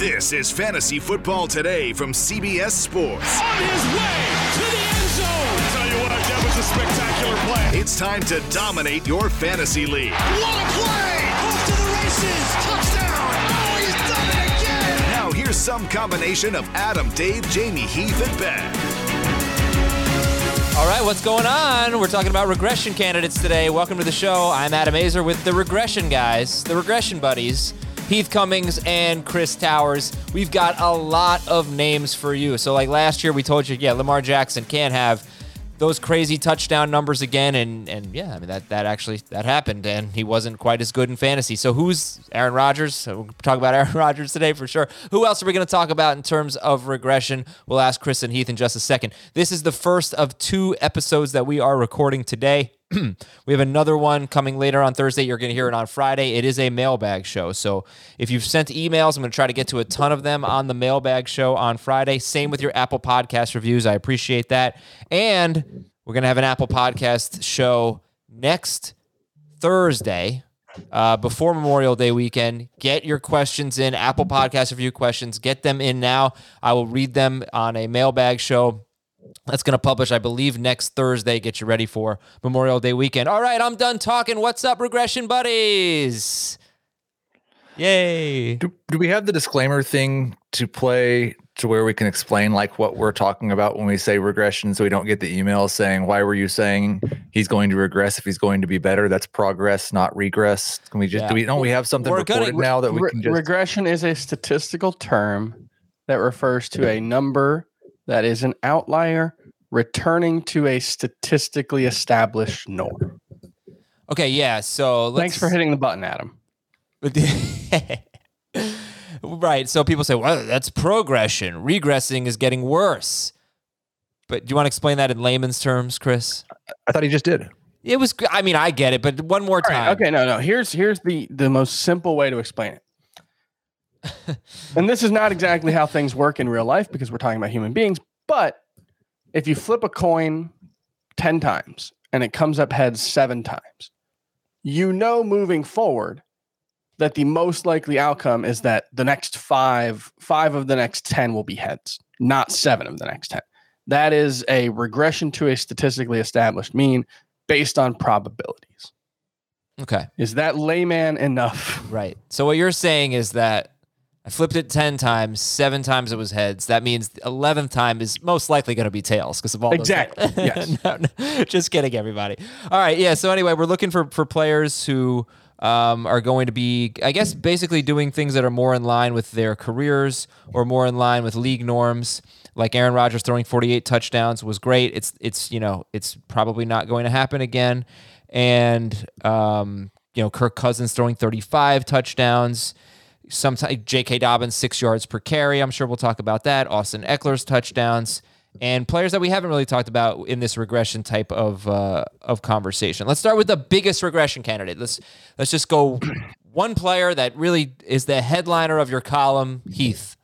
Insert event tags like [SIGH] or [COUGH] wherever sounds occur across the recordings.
This is Fantasy Football Today from CBS Sports. On his way to the end zone. Tell you what, that was a spectacular play. It's time to dominate your fantasy league. What a play! Off to the races. Touchdown. Oh, he's done it again. Now here's some combination of Adam, Dave, Jamey, Heath, and Ben. All right, what's going on? We're talking about regression candidates today. Welcome to the show. I'm Adam Aizer with the regression guys, the regression buddies. Heath Cummings and Chris Towers. We've got a lot of names for you. So, like last year, we told you, yeah, Lamar Jackson can't have those crazy touchdown numbers again, and and yeah, I mean that that actually that happened, and he wasn't quite as good in fantasy. So who's Aaron Rodgers? We'll talk about [LAUGHS] Aaron Rodgers today for sure. Who else are we going to talk about in terms of regression? We'll ask Chris and Heath in just a second. This is the first of two episodes that we are recording today. [CLEARS THROAT] we have another one coming later on Thursday. You're going to hear it on Friday. It is a mailbag show. So if you've sent emails, I'm going to try to get to a ton of them on the mailbag show on Friday. Same with your Apple Podcast reviews. I appreciate that. And we're going to have an Apple Podcast show next Thursday. Uh, before Memorial Day weekend, get your questions in, Apple Podcast review questions, get them in now. I will read them on a mailbag show that's going to publish, I believe, next Thursday. Get you ready for Memorial Day weekend. All right, I'm done talking. What's up, regression buddies? Yay. Do, do we have the disclaimer thing to play to where we can explain like what we're talking about when we say regression so we don't get the email saying why were you saying he's going to regress if he's going to be better that's progress not regress can we just Yeah. do we don't we have something We're recorded gonna- now that we Re- can just regression is a statistical term that refers to a number that is an outlier returning to a statistically established norm. Okay, yeah. So let's, Thanks for hitting the button, Adam. [LAUGHS] right. So people say, well, that's progression. Regressing is getting worse. But do you want to explain that in layman's terms, Chris? i thought he just did It was, I mean, I get it, but one more All time. right, okay, no, no. Here's here's the the most simple way to explain it. [LAUGHS] and this is not exactly how things work in real life because we're talking about human beings, but if you flip a coin 10 times and it comes up heads 7 times, you know moving forward that the most likely outcome is that the next 5 5 of the next 10 will be heads, not 7 of the next 10. That is a regression to a statistically established mean based on probabilities. Okay. Is that layman enough? Right. So what you're saying is that I flipped it 10 times, seven times it was heads. That means the 11th time is most likely going to be tails because of all those- Exactly, [LAUGHS] yes. No, no, just kidding, everybody. All right. Yeah. So anyway, we're looking for, for players who um, are going to be, I guess, basically doing things that are more in line with their careers or more in line with league norms. Like Aaron Rodgers throwing 48 touchdowns was great. It's, it's, you know, it's probably not going to happen again. And, um, you know, Kirk Cousins throwing 35 touchdowns. Sometimes J.K. Dobbins six yards per carry. I'm sure we'll talk about that. Austin Ekeler's touchdowns and players that we haven't really talked about in this regression type of uh, of conversation. Let's start with the biggest regression candidate. Let's let's just go [CLEARS THROAT] one player that really is the headliner of your column, Heath.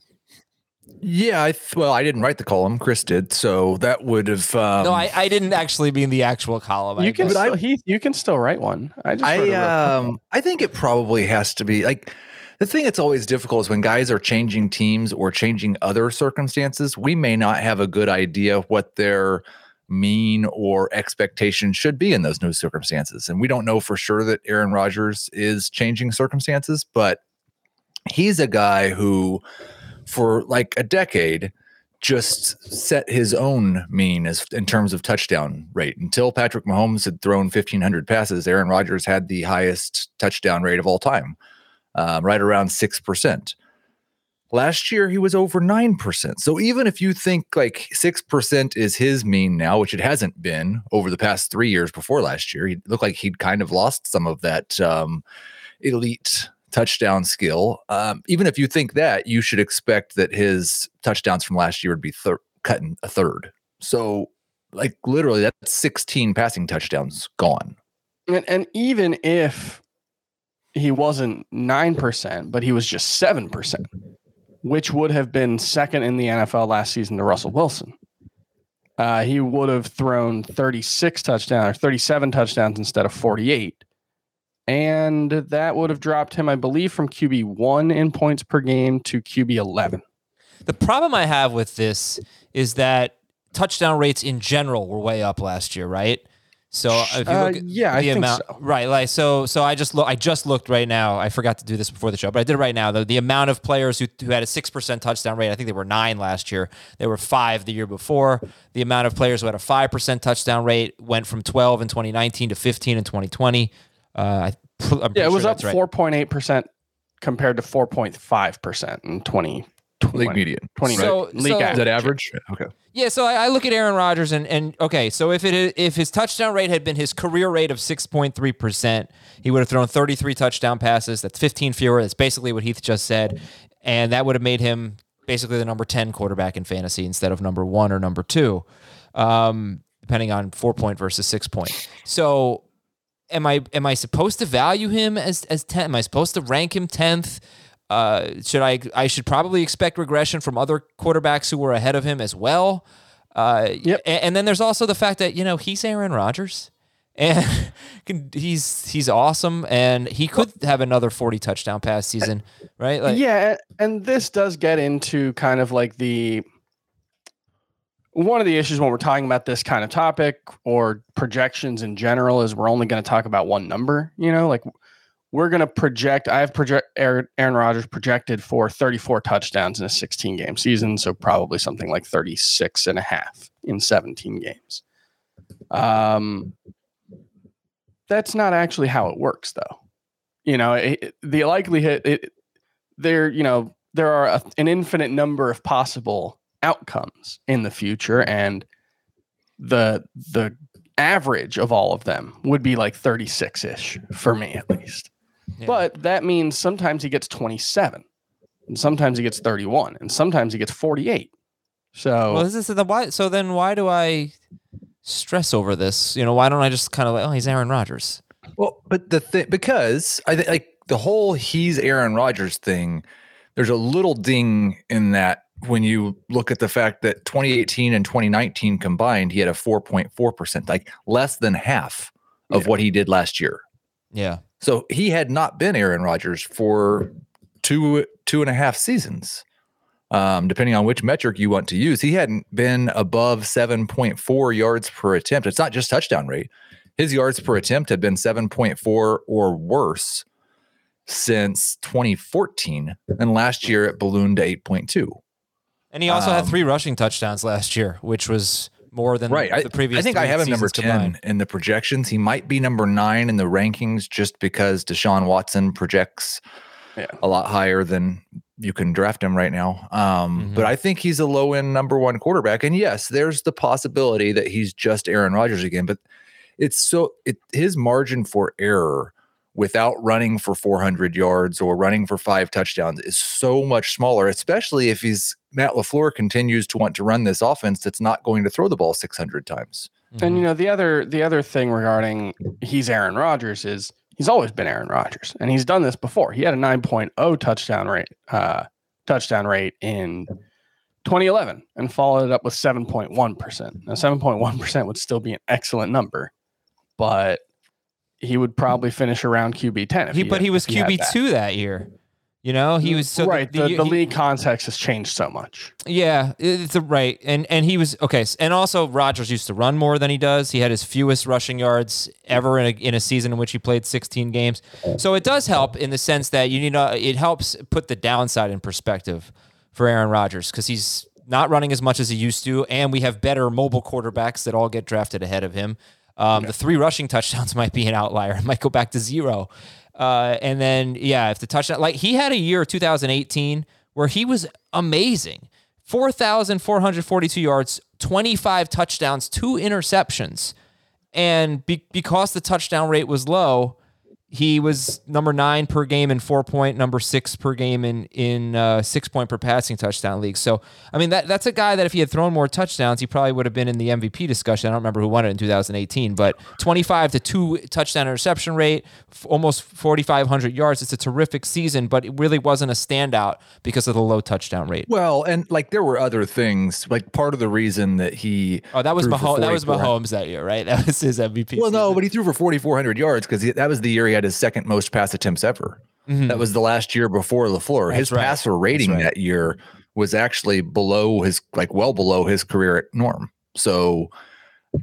yeah i th- well i didn't write the column chris did so that would have um, No, I, I didn't actually mean the actual column. I You can guess. still, Heath, you can still write one. I just wrote a I real- um I think it probably has to be like the thing that's always difficult is when guys are changing teams or changing other circumstances, we may not have a good idea what their mean or expectation should be in those new circumstances. And we don't know for sure that Aaron Rodgers is changing circumstances, but he's a guy who, for like a decade, just set his own mean as in terms of touchdown rate. Until Patrick Mahomes had thrown 1,500 passes, Aaron Rodgers had the highest touchdown rate of all time, um, right around 6%. Last year, he was over 9%. So even if you think like 6% is his mean now, which it hasn't been over the past three years before last year, he looked like he'd kind of lost some of that um, elite touchdown skill. Um, even if you think that, you should expect that his touchdowns from last year would be thir- cutting a third. So, like, literally, that's 16 passing touchdowns gone. And, and even if he wasn't 9%, but he was just 7%, which would have been second in the NFL last season to Russell Wilson. Uh, he would have thrown 36 touchdowns or 37 touchdowns instead of 48. And that would have dropped him, I believe, from QB one in points per game to QB 11. The problem I have with this is that touchdown rates in general were way up last year, right? So if you Uh, look at yeah, I the think amount, so. right? Like so, so I just look. I just looked right now. I forgot to do this before the show, but I did it right now. The, the amount of players who, who had a six percent touchdown rate, I think they were nine last year. They were five the year before. The amount of players who had a five percent touchdown rate went from twelve in 2019 to 15 in 2020. Uh, I, I'm pretty Yeah, it was sure up 4.8% compared to 4.5% in twenty League median. 20 So- league so- Is that average. average? Okay. Yeah, so I, I look at Aaron Rodgers and and okay, so if it if his touchdown rate had been his career rate of six point three percent, he would have thrown thirty three touchdown passes. That's fifteen fewer. That's basically what Heath just said, and that would have made him basically the number ten quarterback in fantasy instead of number one or number two, um, depending on four point versus six point. So, am I am I supposed to value him as as ten? Am I supposed to rank him tenth? Uh, should I? I should probably expect regression from other quarterbacks who were ahead of him as well. Uh, Yep. a- And, then there's also the fact that you know he's Aaron Rodgers, [LAUGHS] and can- he's he's awesome, and he could have another 40 touchdown pass season, right? Like, yeah, and this does get into kind of like the one of the issues when we're talking about this kind of topic or projections in general is we're only going to talk about one number. You know, like we're going to project. I have project Aaron, Rodgers projected for 34 touchdowns in a 16 game season, so probably something like 36 and a half in 17 games. Um, that's not actually how it works, though. You know, it- the likelihood it, there, you know, there are a, an infinite number of possible outcomes in the future, and the the average of all of them would be like 36 ish for me at least. Yeah. But that means sometimes he gets 27, and sometimes he gets 31, and sometimes he gets 48. So well, this is the why. So then, why do I stress over this? You know, why don't I just kind of like, oh, he's Aaron Rodgers? Well, but the thing because I think like the whole he's Aaron Rodgers thing, there's a little ding in that when you look at the fact that 2018 and 2019 combined, he had a 4.4%, like less than half of Yeah. what he did last year. Yeah, So he had not been Aaron Rodgers for two two and a half seasons. Um, depending on which metric you want to use, he hadn't been above 7.4 yards per attempt. It's not just touchdown rate. His yards per attempt had been 7.4 or worse since 2014. And last year it ballooned to 8.2. and he also had Um, three rushing touchdowns last year, which was more than Right. I, the previous. I think I have him number 10 combined. in the projections. He might be number nine in the rankings just because Deshaun Watson projects Yeah. a lot higher than you can draft him right now. Um, Mhm. But I think he's a low end number one quarterback. And yes, there's the possibility that he's just Aaron Rodgers again, but it's so it his margin for error without running for 400 yards or running for five touchdowns is so much smaller, especially if he's Matt LaFleur continues to want to run this offense that's not going to throw the ball 600 times. And you know the other the other thing regarding he's Aaron Rodgers is he's always been Aaron Rodgers, and he's done this before. He had a 9.0 touchdown rate uh, touchdown rate in 2011, and followed it up with 7.1 percent. Now 7.1 percent would still be an excellent number, but he would probably finish around QB 10. If He, but had- he was if had QB that. two that year. You know, he was so right. The, the, he- league context has changed so much. Yeah, it's a right, and and he was okay, and also Rodgers used to run more than he does. He had his fewest rushing yards ever in a, in a season in which he played 16 games. So it does help in the sense that you need to, it helps put the downside in perspective for Aaron Rodgers because he's not running as much as he used to, and we have better mobile quarterbacks that all get drafted ahead of him. Um, The three rushing touchdowns [LAUGHS] might be an outlier; it might go back to zero. Uh, and then, yeah, if the touchdown, like he had a year 2018 where he was amazing 4,442 yards, 25 touchdowns, two interceptions. And be- because the touchdown rate was low, he was number nine per game in four point, number six per game in in uh, six point per passing touchdown league. So I mean that that's a guy that if he had thrown more touchdowns, he probably would have been in the MVP discussion. I don't remember who won it in 2018, but 25 to two touchdown interception rate, f- almost 4,500 yards. It's a terrific season, but it really wasn't a standout because of the low touchdown rate. Well, and like there were other things. Like part of the reason that he Oh, that was Mahomes. That was Mahomes that year, right? [LAUGHS] That was his MVP. Well, no, but he threw for 4,400 yards because that was the year he had his second most pass attempts ever. That was the last year before LaFleur. His Mm-hmm. right. passer rating right. that year was actually below his, like well below his career at Norm. So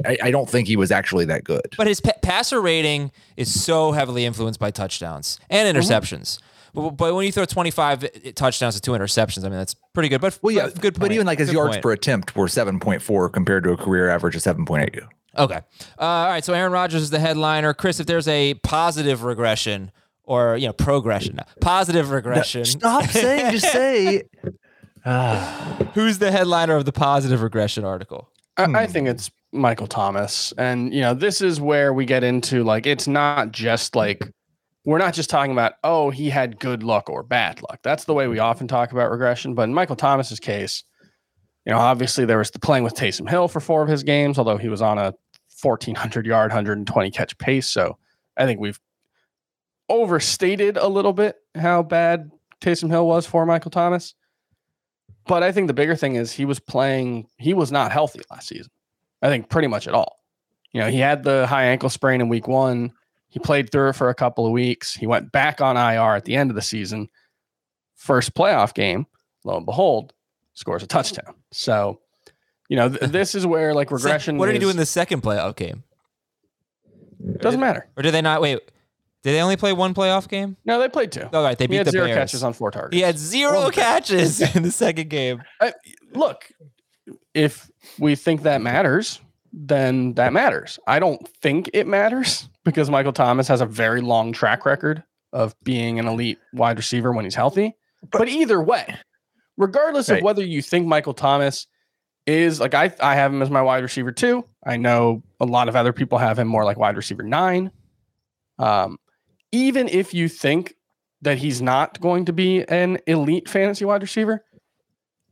I, I don't think he was actually that good. But his pa- passer rating is so heavily influenced by touchdowns and Mm-hmm. interceptions. But, but when you throw 25 touchdowns to two interceptions, I mean, that's pretty good. But Well, yeah, good But even like his Good yards point. per attempt were 7.4 compared to a career average of 7.8. Okay. Uh, all right. So Aaron Rodgers is the headliner. Chris, if there's a positive regression or, you know, progression, positive regression, Stop saying, just [LAUGHS] say. [SIGHS] who's the headliner of the positive regression article? I, Hmm. I think it's Michael Thomas. And, you know, this is where we get into like, it's not just like, we're not just talking about, oh, he had good luck or bad luck. That's the way we often talk about regression. But in Michael Thomas's case, you know, obviously there was the playing with Taysom Hill for four of his games, although he was on a 1,400 yard, 120 catch pace. So I think we've overstated a little bit how bad Taysom Hill was for Michael Thomas. But I think the bigger thing is he was playing, he was not healthy last season. I think pretty much at all. You know, he had the high ankle sprain in week one. He played through it for a couple of weeks. He went back on IR at the end of the season. First playoff game, lo and behold, scores a touchdown. So, you know, th- this is where like [LAUGHS] regression. What did he do in the second playoff oh, game? Doesn't matter. Or did they not? Wait, did they only play one playoff game? No, they played two. All right. They he beat had the zero Bears. catches on four targets. He had zero One catch. catches [LAUGHS] in the second game. I, look, if we think that matters, then that matters. I don't think it matters [LAUGHS] because Michael Thomas has a very long track record of being an elite wide receiver when he's healthy. But, either way, regardless Right. of whether you think Michael Thomas is like I, I have him as my wide receiver too. I know a lot of other people have him more like wide receiver nine. Um, even if you think that he's not going to be an elite fantasy wide receiver,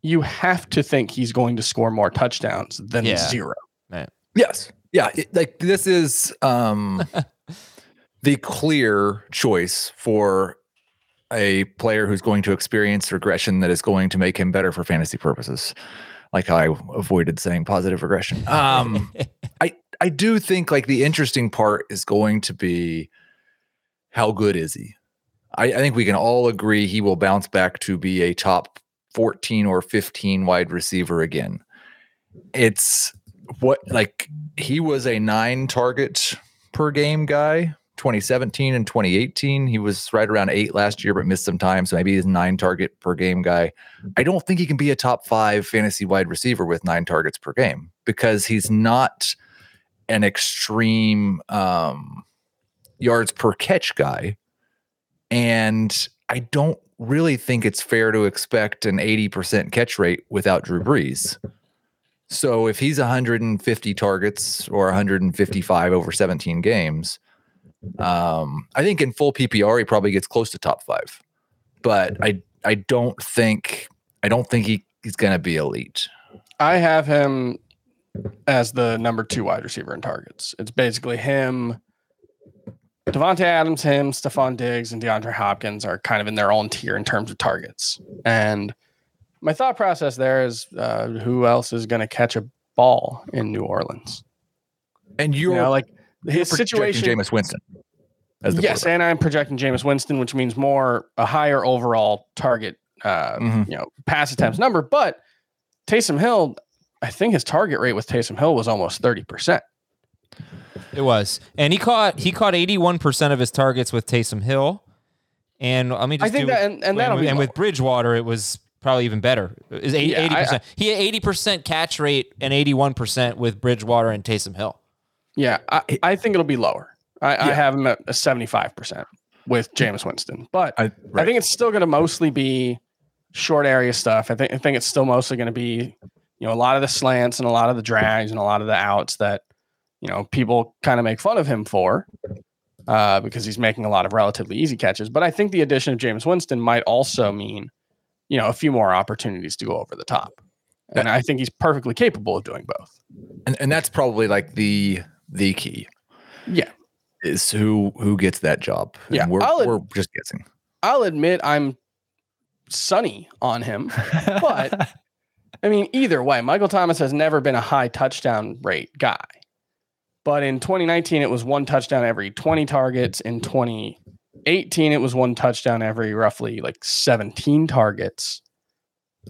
you have to think he's going to score more touchdowns than Yeah. zero. Yes. Yeah. it- like this is um [LAUGHS] the clear choice for a player who's going to experience regression that is going to make him better for fantasy purposes. Like how I avoided saying positive regression. Um [LAUGHS] I I do think like the interesting part is going to be how good is he? I, I think we can all agree he will bounce back to be a top 14 or 15 wide receiver again. It's what like he was a nine target per game guy 2017 and 2018 he was right around eight last year but missed some time so maybe he's nine target per game guy. I don't think he can be a top five fantasy wide receiver with nine targets per game because he's not an extreme um yards per catch guy. And i don't really think it's fair to expect an 80% catch rate without drew brees. So if he's 150 targets or 155 over 17 games, um, I think in full PPR he probably gets close to top five. But I I don't think I don't think he, he's gonna be elite. I have him as the number two wide receiver in targets. It's basically him, Davante Adams, him, Stefon Diggs, and DeAndre Hopkins are kind of in their own tier in terms of targets. And my thought process there is uh, who else is going to catch a ball in New Orleans? And You you're, know, like his projecting situation. Jameis Winston. as the yes, and I'm projecting Jameis Winston, which means more a higher overall target, uh, Mhm. you know, pass attempts number. But Taysom Hill, I think his target rate with Taysom Hill was almost thirty percent. It was, and he caught he caught eighty one percent of his targets with Taysom Hill, and let me just I think do that, and, and that'll and, be and with. Bridgewater, it was probably even better. Is Yeah, eighty I- percent? He had eighty percent catch rate and eighty one percent with Bridgewater and Taysom Hill. Yeah, I, I think it'll be lower. I, I have him at a seventy-five percent with Jameis Winston, but I, I think it's still going to mostly be short area stuff. I think I think it's still mostly going to be you know a lot of the slants and a lot of the drags and a lot of the outs that you know people kind of make fun of him for uh, because he's making a lot of relatively easy catches. But I think the addition of Jameis Winston might also mean you know a few more opportunities to go over the top, and I think he's perfectly capable of doing both. and, and that's probably like the the key Yeah, is who who gets that job. And Yeah, we're I'll we're just guessing. I'll admit I'm sunny on him, but [LAUGHS] I mean, either way, Michael Thomas has never been a high touchdown rate guy. But in 2019, it was one touchdown every 20 targets. In 2018, it was one touchdown every roughly like 17 targets.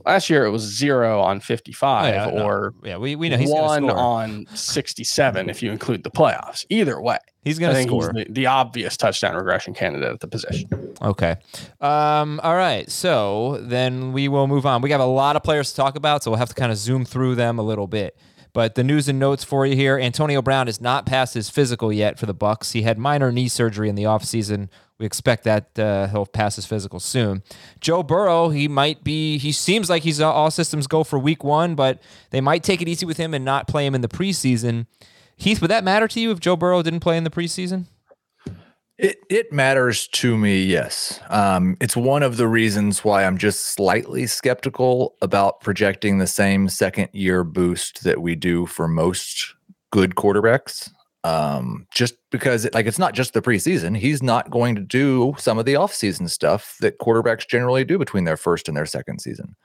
Last year, it was zero on 55 Oh, yeah, no. or Yeah, we, we know he's one score. on 67 if you include the playoffs. Either way, he's going to score. the, the obvious touchdown regression candidate at the position. Okay. Um, all right. So then we will move on. We have a lot of players to talk about, so we'll have to kind of zoom through them a little bit. But the news and notes for you here: Antonio Brown is not past his physical yet for the Bucs. He had minor knee surgery in the offseason. We expect that uh, he'll pass his physical soon. Joe Burrow, he might be. He seems like he's uh, all systems go for Week One, but they might take it easy with him and not play him in the preseason. Heath, would that matter to you if Joe Burrow didn't play in the preseason? It it matters to me, yes. Um, it's one of the reasons why I'm just slightly skeptical about projecting the same second year boost that we do for most good quarterbacks. Um, just because it, like it's not just the preseason, he's not going to do some of the offseason stuff that quarterbacks generally do between their first and their second season.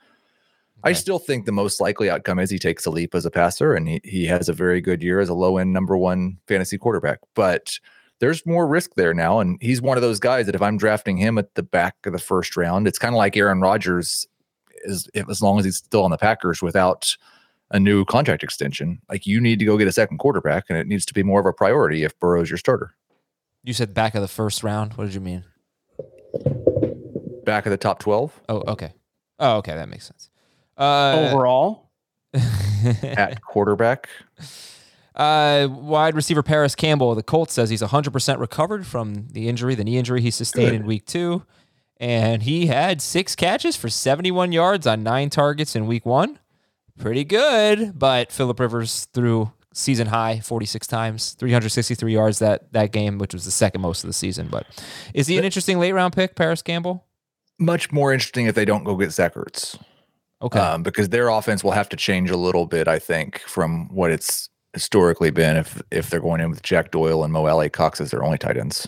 I still think the most likely outcome is he takes a leap as a passer and he, he has a very good year as a low end number one fantasy quarterback. But there's more risk there now. And he's one of those guys that if I'm drafting him at the back of the first round, it's kind of like Aaron Rodgers is if, as long as he's still on the Packers without a new contract extension. Like you need to go get a second quarterback, and it needs to be more of a priority if Burrow's your starter. You said back of the first round. What did you mean? Back of the top 12 Oh, okay. Oh, okay, that makes sense. Uh, Overall, [LAUGHS] at quarterback. uh, wide receiver Parris Campbell, the Colts says he's 100% recovered from the injury, the knee injury he sustained in week two. And he had six catches for 71 yards on nine targets in week one. Pretty good. But Philip Rivers threw season high 46 times, 363 yards that, that game, which was the second most of the season. But is he an interesting late round pick, Parris Campbell? Much more interesting if they don't go get Zach Ertz. Okay. um, because their offense will have to change a little bit, I think, from what it's historically been if if they're going in with Jack Doyle and Mo Alie-Cox as their only tight ends.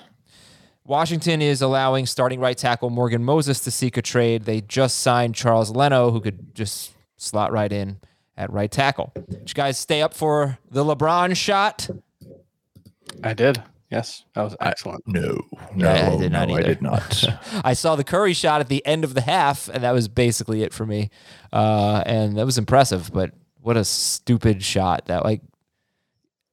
Washington is allowing starting right tackle Morgan Moses to seek a trade. They just signed Charles Leno, who could just slot right in at right tackle. Did you guys stay up for the LeBron shot? I did. Yes, that was excellent. No, no, I did not no, I did not. [LAUGHS] I saw the Curry shot at the end of the half, and that was basically it for me. Uh, and that was impressive, but what a stupid shot! That like,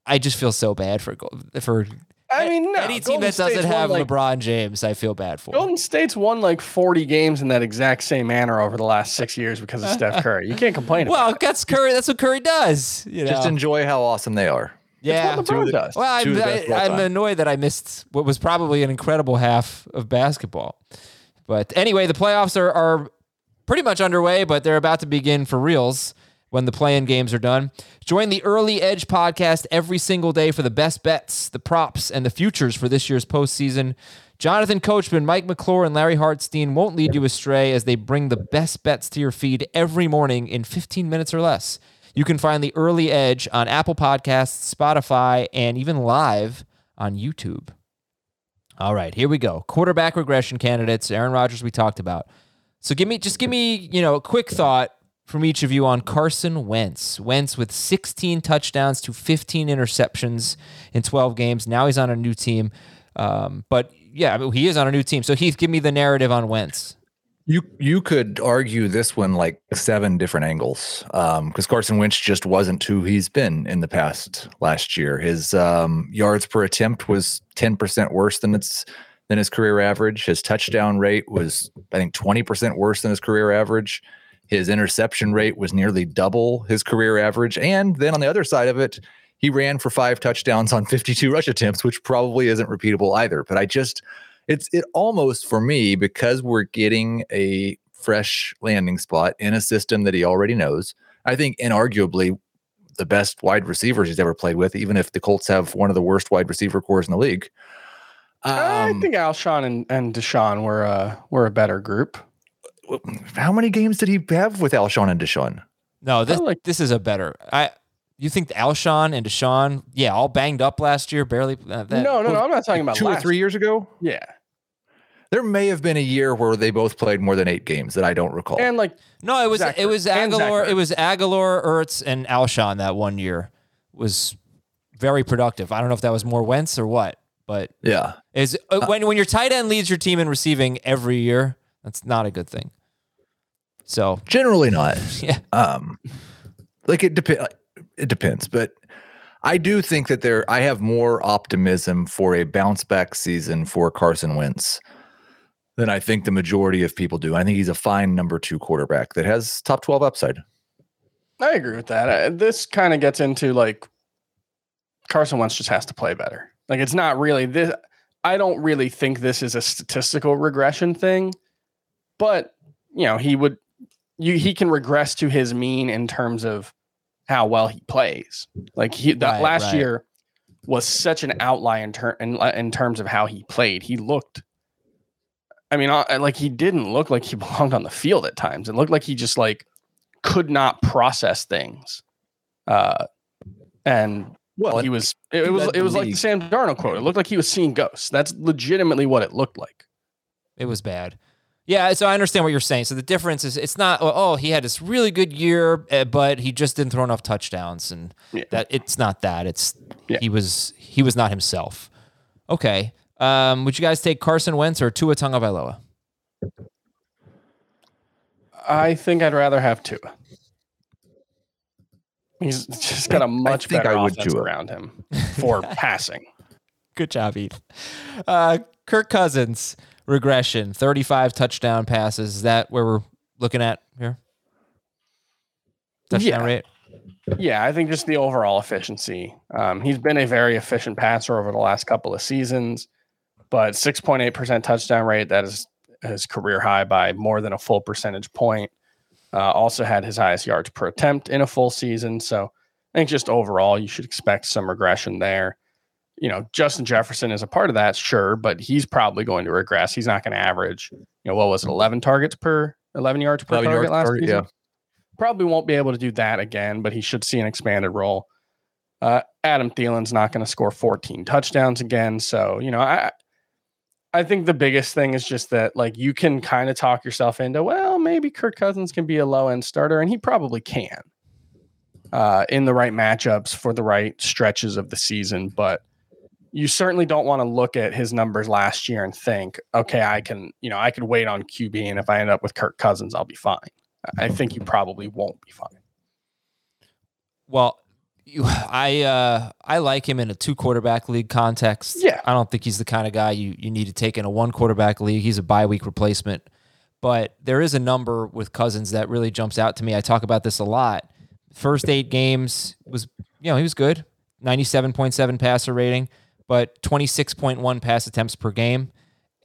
I just feel so bad for for I mean, no, any team Golden that doesn't State's won, have like, LeBron James. I feel bad for. Golden State's won like 40 games in that exact same manner over the last six years because of Steph Curry. You can't complain. Well, about that's Curry. That's what Curry does. You know? Just enjoy how awesome they are. yeah. That's what LeBron does. Well, Two I'm, of the best of I, I'm annoyed that I missed what was probably an incredible half of basketball. But anyway, the playoffs are, are pretty much underway, but they're about to begin for reals when the play-in games are done. Join the Early Edge podcast every single day for the best bets, the props, and the futures for this year's postseason. Jonathan Coachman, Mike McClure, and Larry Hartstein won't lead you astray as they bring the best bets to your feed every morning in 15 minutes or less. You can find the Early Edge on Apple Podcasts, Spotify, and even live on YouTube. All right, here we go. Quarterback regression candidates. Aaron Rodgers, we talked about. So give me, just give me, you know, a quick thought from each of you on Carson Wentz. Wentz with 16 touchdowns to 15 interceptions in 12 games. Now he's on a new team. Um, but yeah, he is on a new team. So Heath, give me the narrative on Wentz. You you could argue this one like seven different angles because Carson Wentz just wasn't who he's been in the past last year. His um, yards per attempt was ten percent worse than its than his career average. His touchdown rate was I think twenty percent worse than his career average. His interception rate was nearly double his career average. And then on the other side of it, he ran for five touchdowns on 52 rush attempts, which probably isn't repeatable either. But I just it's it almost for me because we're getting a fresh landing spot in a system that he already knows. I think inarguably the best wide receivers he's ever played with, even if the Colts have one of the worst wide receiver corps in the league. I Um, think Alshon and, and Deshaun were uh, were a better group. [CLEARS THROAT] how many games did he have with Alshon and Deshaun? No, this like- this is a better. I you think Alshon and Deshaun, yeah, all banged up last year, barely. Uh, that, no, no, no. I'm not talking about Two or three years ago? Yeah, There may have been a year where they both played more than eight games that I don't recall. and like No, it was Zach it was Ertz. Agholor. It was Agholor, Ertz, and Alshon that one year was very productive. I don't know if that was more Wentz or what, but yeah. is uh, when when your tight end leads your team in receiving every year, that's not a good thing. So Generally not. [LAUGHS] yeah, Um, like it depends. It depends, but I do think that there. I have more optimism for a bounce back season for Carson Wentz than I think the majority of people do. I think he's a fine number two quarterback that has top twelve upside. I agree with that. Uh, this kind of gets into like Carson Wentz just has to play better. Like it's not really this. I don't really think this is a statistical regression thing, but you know he would. You he can regress to his mean in terms of how well he plays. Like he that Right, last right. year was such an outlier in, ter- in in terms of how he played. He looked. I mean, uh, like he didn't look like he [LAUGHS] belonged on the field at times. It looked like he just like could not process things. Uh, and Well, he was it, it was it was like the. Sam Darnold quote. It looked like he was seeing ghosts. That's legitimately what it looked like. it was bad. Yeah, so I understand what you're saying. So the difference is it's not oh, oh he had this really good year, uh, but he just didn't throw enough touchdowns, and Yeah. that it's not that. It's Yeah. he was he was not himself. Okay, um, would you guys take Carson Wentz or Tua Tagovailoa? I think I'd rather have Tua. He's just got a much think better I would offense Tua. around him [LAUGHS] for passing. Good job, Eve. Uh, Kirk Cousins regression, 35 touchdown passes. Is that where we're looking at here? Touchdown Yeah. rate. Yeah, I think just the overall efficiency. Um, he's been a very efficient passer over the last couple of seasons, but 6.8% touchdown rate, that is his career high by more than a full percentage point. Uh, also had his highest yards per attempt in a full season. So I think just overall, you should expect some regression there. You know, Justin Jefferson is a part of that, sure, but he's probably going to regress. He's not going to average, you know, what was it, 11 targets per 11 yards per 11 target yards last target, season? yeah. Probably won't be able to do that again, but he should see an expanded role. Uh, Adam Thielen's not going to score 14 touchdowns again. So, you know, I I think the biggest thing is just that like you can kind of talk yourself into, well, maybe Kirk Cousins can be a low end starter, and he probably can uh, in the right matchups for the right stretches of the season. But you certainly don't want to look at his numbers last year and think, okay, I can, you know, I could wait on QB, and if I end up with Kirk Cousins, I'll be fine. I think you probably won't be fine. Well, you, I uh, I like him in a two quarterback league context. Yeah. I don't think he's the kind of guy you, you need to take in a one quarterback league. He's a bye week replacement. But there is a number with Cousins that really jumps out to me. I talk about this a lot. First eight games was, you know, he was good. 97.7 passer rating, but 26.1 pass attempts per game.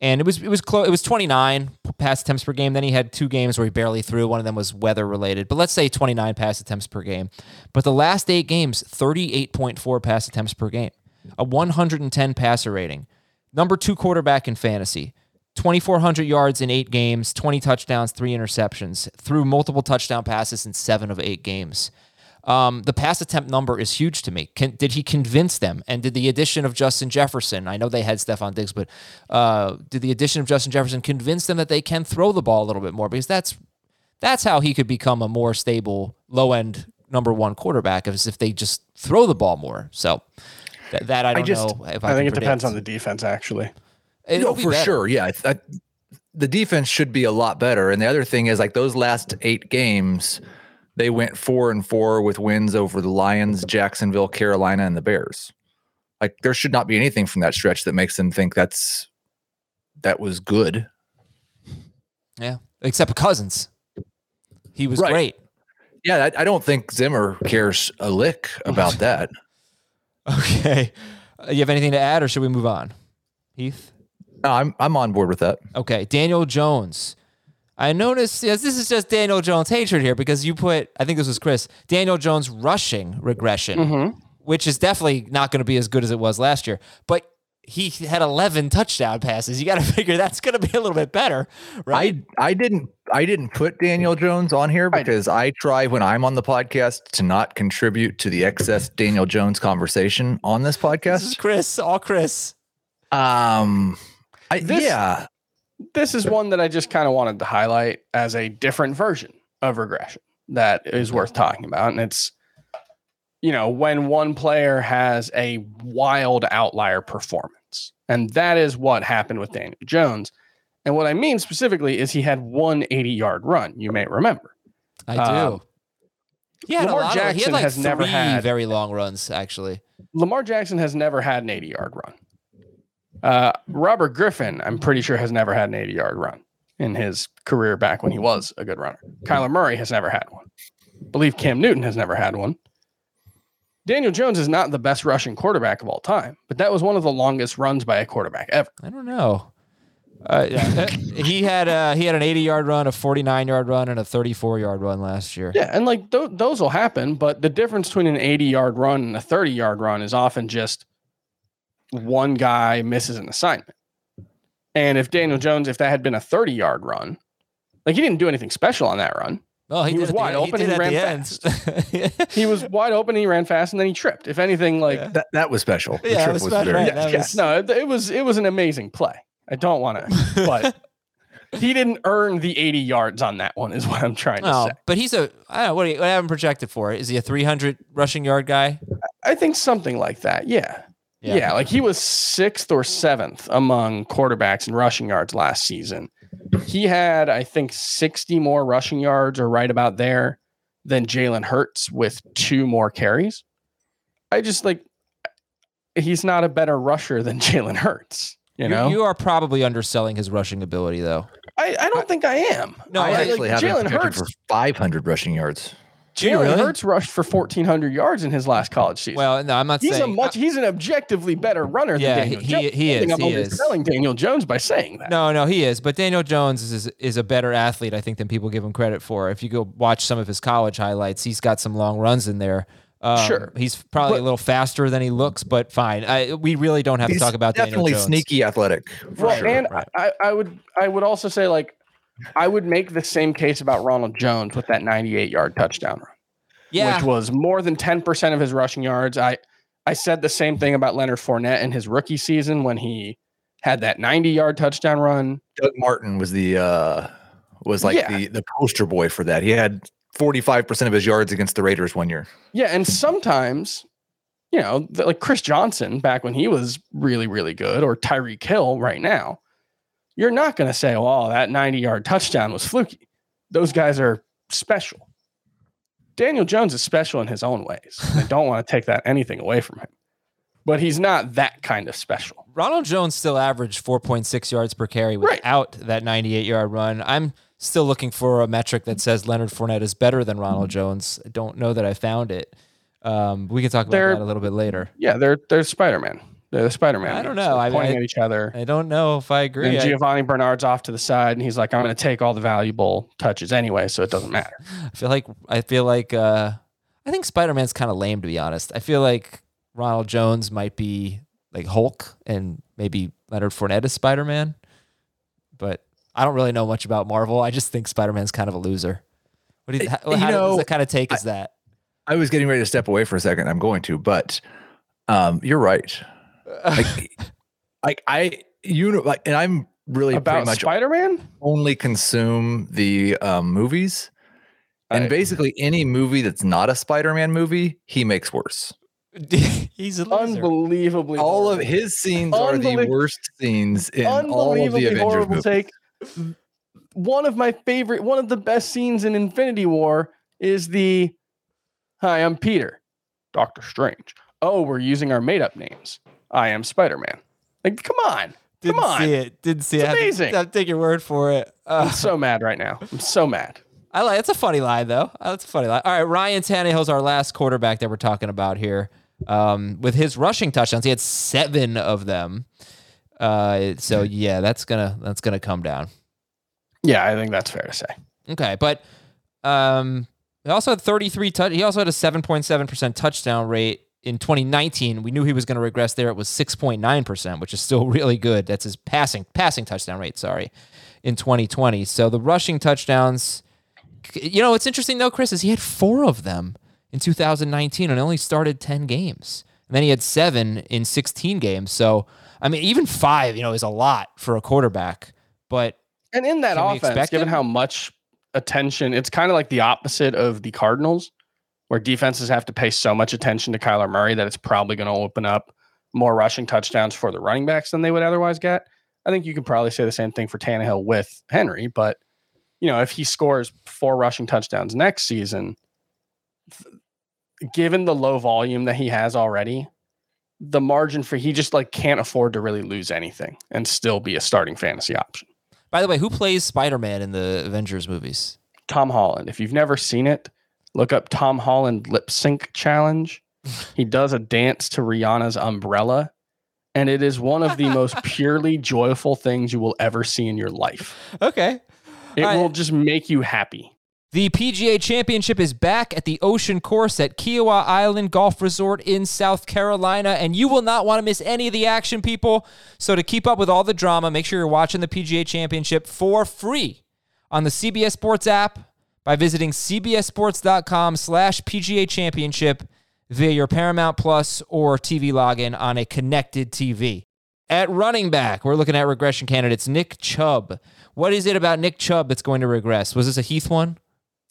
And it was it was close. It was 29 pass attempts per game. Then he had two games where he barely threw. One of them was weather related. But let's say 29 pass attempts per game. But the last eight games, 38.4 pass attempts per game, a 110 passer rating. Number two quarterback in fantasy. 2,400 yards in eight games, 20 touchdowns, three interceptions, threw multiple touchdown passes in seven of eight games. Um, the pass attempt number is huge to me. Can, did he convince them? And did the addition of Justin Jefferson, I know they had Stefon Diggs, but uh, did the addition of Justin Jefferson convince them that they can throw the ball a little bit more? Because that's that's how he could become a more stable, low end number one quarterback, is if they just throw the ball more. So That, that I don't just- know if I, I think it can depends on the defense, actually. It'll no, be for better. sure. Yeah, I, I, the defense should be a lot better. And the other thing is, like those last eight games, they went four and four with wins over the Lions, Jacksonville, Carolina, and the Bears. Like there should not be anything from that stretch that makes them think that's that was good. Yeah, except for Cousins. He was Right. great. Yeah, I, I don't think Zimmer cares a lick about [LAUGHS] that. Okay. Uh, you have anything to add, or should we move on? Heath. No, I'm I'm on board with that. Okay, Daniel Jones. I noticed, yes, this is just Daniel Jones hatred here because you put, I think this was Chris, Daniel Jones rushing regression, Mm-hmm. which is definitely not going to be as good as it was last year. But he had 11 touchdown passes. You got to [LAUGHS] figure that's going to be a little bit better, right? I I didn't I didn't put Daniel Jones on here because I try when I'm on the podcast to not contribute to the excess Daniel Jones conversation on this this is podcast. Chris, all Chris. Um, I, This- yeah, This is one that I just kind of wanted to highlight as a different version of regression that is worth talking about. And it's, you know, when one player has a wild outlier performance. And that is what happened with Daniel Jones. And what I mean specifically is he had one 80 yard run, you may remember. I do. Um, a Lamar lot of, he had Jackson like has never had- very long runs, actually. Lamar Jackson has never had an 80 yard run. Uh, Robert Griffin, I'm pretty sure, has never had an 80 yard run in his career back when he was a good runner. Kyler Murray has never had one. I believe Cam Newton has never had one. Daniel Jones is not the best rushing quarterback of all time, but that was one of the longest runs by a quarterback ever. I don't know. Uh, yeah, [LAUGHS] he had a, he had an 80 yard run, a 49 yard run, and a 34 yard run last year. Yeah, and like th- those will happen, but the difference between an 80 yard run and a 30 yard run is often just one guy misses an assignment. And if Daniel mm. Jones, if that had been a 30 yard run, like he didn't do anything special on that run. Well, he, He was at the wide open, He, he ran the end. [LAUGHS] He was wide open, he ran fast, and then he tripped. If anything, like Yeah. that that was special. The Yeah, it trip was was special, very- right? That yeah, was- no, it, it was it was an amazing play. I don't want to, [LAUGHS] but he didn't earn the 80 yards on that one, is what I'm trying to No, say. but he's a. I don't know what. Do you, what I have him projected for? Is he a 300 rushing yard guy? I think something like that. Yeah. Yeah. like he was sixth or seventh among quarterbacks in rushing yards last season. He had, I think, 60 more rushing yards or right about there than Jalen Hurts with two more carries. I just like he's not a better rusher than [LAUGHS] Jalen Hurts. You know, you are probably underselling his rushing ability, though. I, I don't think I am. No, I Like, actually have Jalen projected Hurts. for 500 rushing yards. Jalen really? Hurts rushed for 1,400 yards in his last college season. Well, no, I'm not saying he's a saying. much he's an objectively better runner Yeah, than Daniel he- Jones. he I think is, I'm he is. underselling Daniel Jones by saying that. No, no, he is. But Daniel Jones is is a better athlete, I think, than people give him credit for. If you go watch some of his college highlights, he's got some long runs in there. Um, Sure. he's probably But- a little faster than he looks, but fine. I, we really don't have to talk about definitely Daniel Jones. sneaky athletic. For well, sure. and right. I, I would I would also say like I would make the same case about Ronald Jones with that 98 yard touchdown run, Yeah, which was more than 10 percent of his rushing yards. I I said the same thing about Leonard Fournette in his rookie season when he had that 90 yard touchdown run. Doug Martin was the uh was like Yeah. the the poster boy for that. He had 45% of his yards against the Raiders one year. Yeah, and sometimes, you know, th- like Chris Johnson back when he was really, really good, or Tyreek Hill right now, you're not going to say, "Oh, that 90 yard touchdown was fluky." Those guys are special. Daniel Jones is special in his own ways. [LAUGHS] I don't want to take that anything away from him, but he's not that kind of special. Ronald Jones still averaged 4.6 yards per carry Right. without that 98 yard run. I'm still looking for a metric that says Leonard Fournette is better than Ronald Jones. I don't know that I found it. Um, we can talk about They're- that a little bit later. Yeah, they're they're Spider Man. The Spider Man. I don't know. I pointing I- at each other. I don't know if I agree. And I- Giovani Bernard's off to the side, and he's like, "I'm going to take all the valuable touches anyway, so it doesn't matter." [LAUGHS] I feel like I feel like uh, I think Spider Man's kind of lame to be honest. I feel like Ronald Jones might be like Hulk, and maybe Leonard Fournette is Spider Man, but I don't really know much about Marvel. I just think Spider Man's kind of a loser. What do you, Uh, how, you how know, does that kind of take is that? I was getting ready to step away for a second. I'm going to, but um, you're right. Like, like I, you know, like, and I'm really About much Spider Man, only consume the um, movies, and I- basically any movie that's not a Spider-Man movie, he makes worse. [LAUGHS] He's a. Unbelievably. All of his scenes are the worst scenes in all of the Avengers horrible movies. take. One of my favorite, one of the best scenes in Infinity War is the Hi, I'm Peter, Doctor Strange. Oh, we're using our made up names. I am Spider Man. Like, come on. Didn't come on. see it. Didn't see It's it. I have to- amazing. I have to take your word for it. Uh, I'm so mad right now. I'm so mad. [LAUGHS] I like. It's a funny line though. Uh, That's a funny line. All right, Ryan Tannehill's our last quarterback that we're talking about here. Um, with his rushing touchdowns, he had seven of them. Uh, so yeah, that's gonna that's gonna come down. Yeah, I think that's fair to say. Okay, but um, he also had 33 touch. He also had a 7.7 percent touchdown rate in 2019. We knew he was going to regress there. It was 6.9 percent, which is still [LAUGHS] really good. That's his passing passing touchdown rate. Sorry, in 2020. So the rushing touchdowns. You know, what's interesting though, Chris, is he had four of them in 2019 and only started 10 games. And then he had seven in 16 games. So I mean, even five, you know, is a lot for a quarterback. But And in that offense, given him? how much attention, it's kind of like the opposite of the Cardinals, where defenses have to pay so much attention to Kyler Murray that it's probably going to open up more rushing touchdowns for the running backs than they would otherwise get. I think you could probably say the same thing for Tannehill with Henry, but you know, if he scores four rushing touchdowns next season, given the low volume that he has already, the margin for he just like can't afford to really lose anything and still be a starting fantasy option. by the way, who plays Spider Man in the Avengers movies? Tom Holland. If you've never seen it, look up Tom Holland lip sync challenge. [LAUGHS] he does a dance to Rihanna's umbrella, and it is one of the most [LAUGHS] purely joyful things you will ever see in your life. Okay. It All right. will just make you happy. The PGA Championship is back at the Ocean Course at Kiawah Island Golf Resort in South Carolina, and you will not want to miss any of the action, people. So, to keep up with all the drama, make sure you're watching the PGA Championship for free on the CBS Sports app by visiting cbssports.com slash PGA Championship via your Paramount Plus or TV login on a connected TV. At running back, we're looking at regression candidates. Nick Chubb. What is it about Nick Chubb that's going to regress? Was this a Heath one?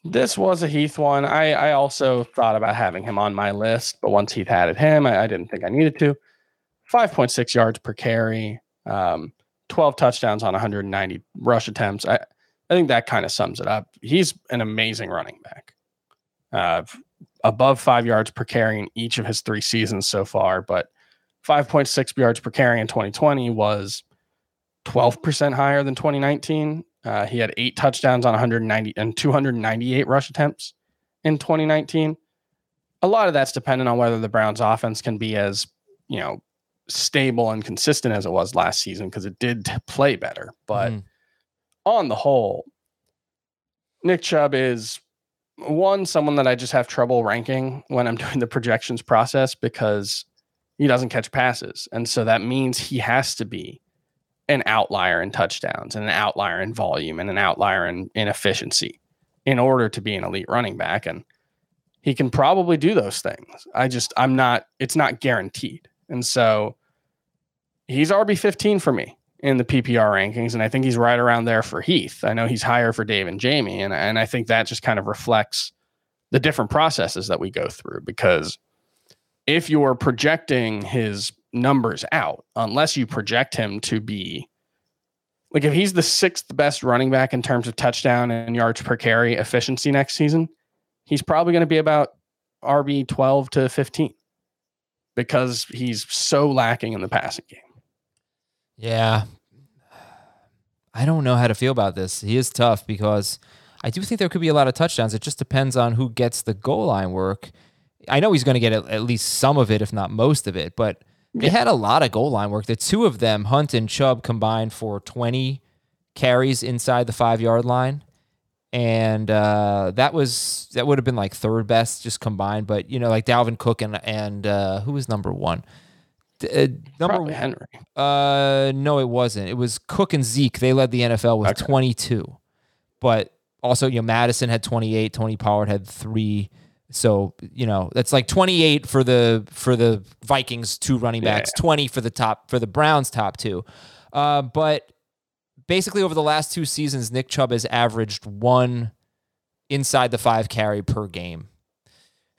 This was a Heath one. I, I also thought about having him on my list, but once Heath added him, I, I didn't think I needed to. 5.6 yards per carry, um, 12 touchdowns on 190 rush attempts. I, I think that kind of sums it up. He's an amazing running back. Uh, above five yards per carry in each of his three seasons so far, but 5.6 yards per carry in 2020 was 12% higher than 2019. Uh, he had eight touchdowns on 190 and 298 rush attempts in 2019. A lot of that's dependent on whether the Browns offense can be as, you know, stable and consistent as it was last season because it did play better. But Mhm. On the whole, Nick Chubb is one, someone that I just have trouble ranking when I'm [LAUGHS] doing the projections process because he doesn't catch passes. And so that means he has to be an outlier in touchdowns and an outlier in volume and an outlier in, in efficiency in order to be an elite running back. And he can probably do those things. I just, I'm not, it's not guaranteed. And so he's RB 15 for me in the PPR rankings. And I think he's right around there for Heath. I know he's higher for Dave and Jamey. And, and I think that just kind of reflects the different processes that we go through because if you're projecting his numbers out, unless you project him to be like if he's the sixth best running back in terms of touchdown and yards per carry efficiency next season, he's probably going to be about RB 12 to 15 because he's so lacking in the passing game. Yeah. I don't know how to feel about this. He is tough because I do think there could be a lot of touchdowns. It just depends on who gets the goal line work. I know he's going to get at, least some of it, if not most of it, but they had a lot of goal line work. The two of them, Hunt and Chubb, combined for 20 carries inside the five yard line. And uh, that was that would have been like third best just combined, but you know, like Dalvin Cook and and uh, who was number one? Uh, number Probably Henry. uh, no, it wasn't. It was Cook and Zeke. They led the NFL with Okay. 22, but also you know Mattison had 28. Tony Pollard had three. So you know that's like 28 for the for the Vikings two running backs, 20 for the top for the Browns top two. Uh, but basically over the last two seasons, Nick Chubb has averaged one inside the five carry per game.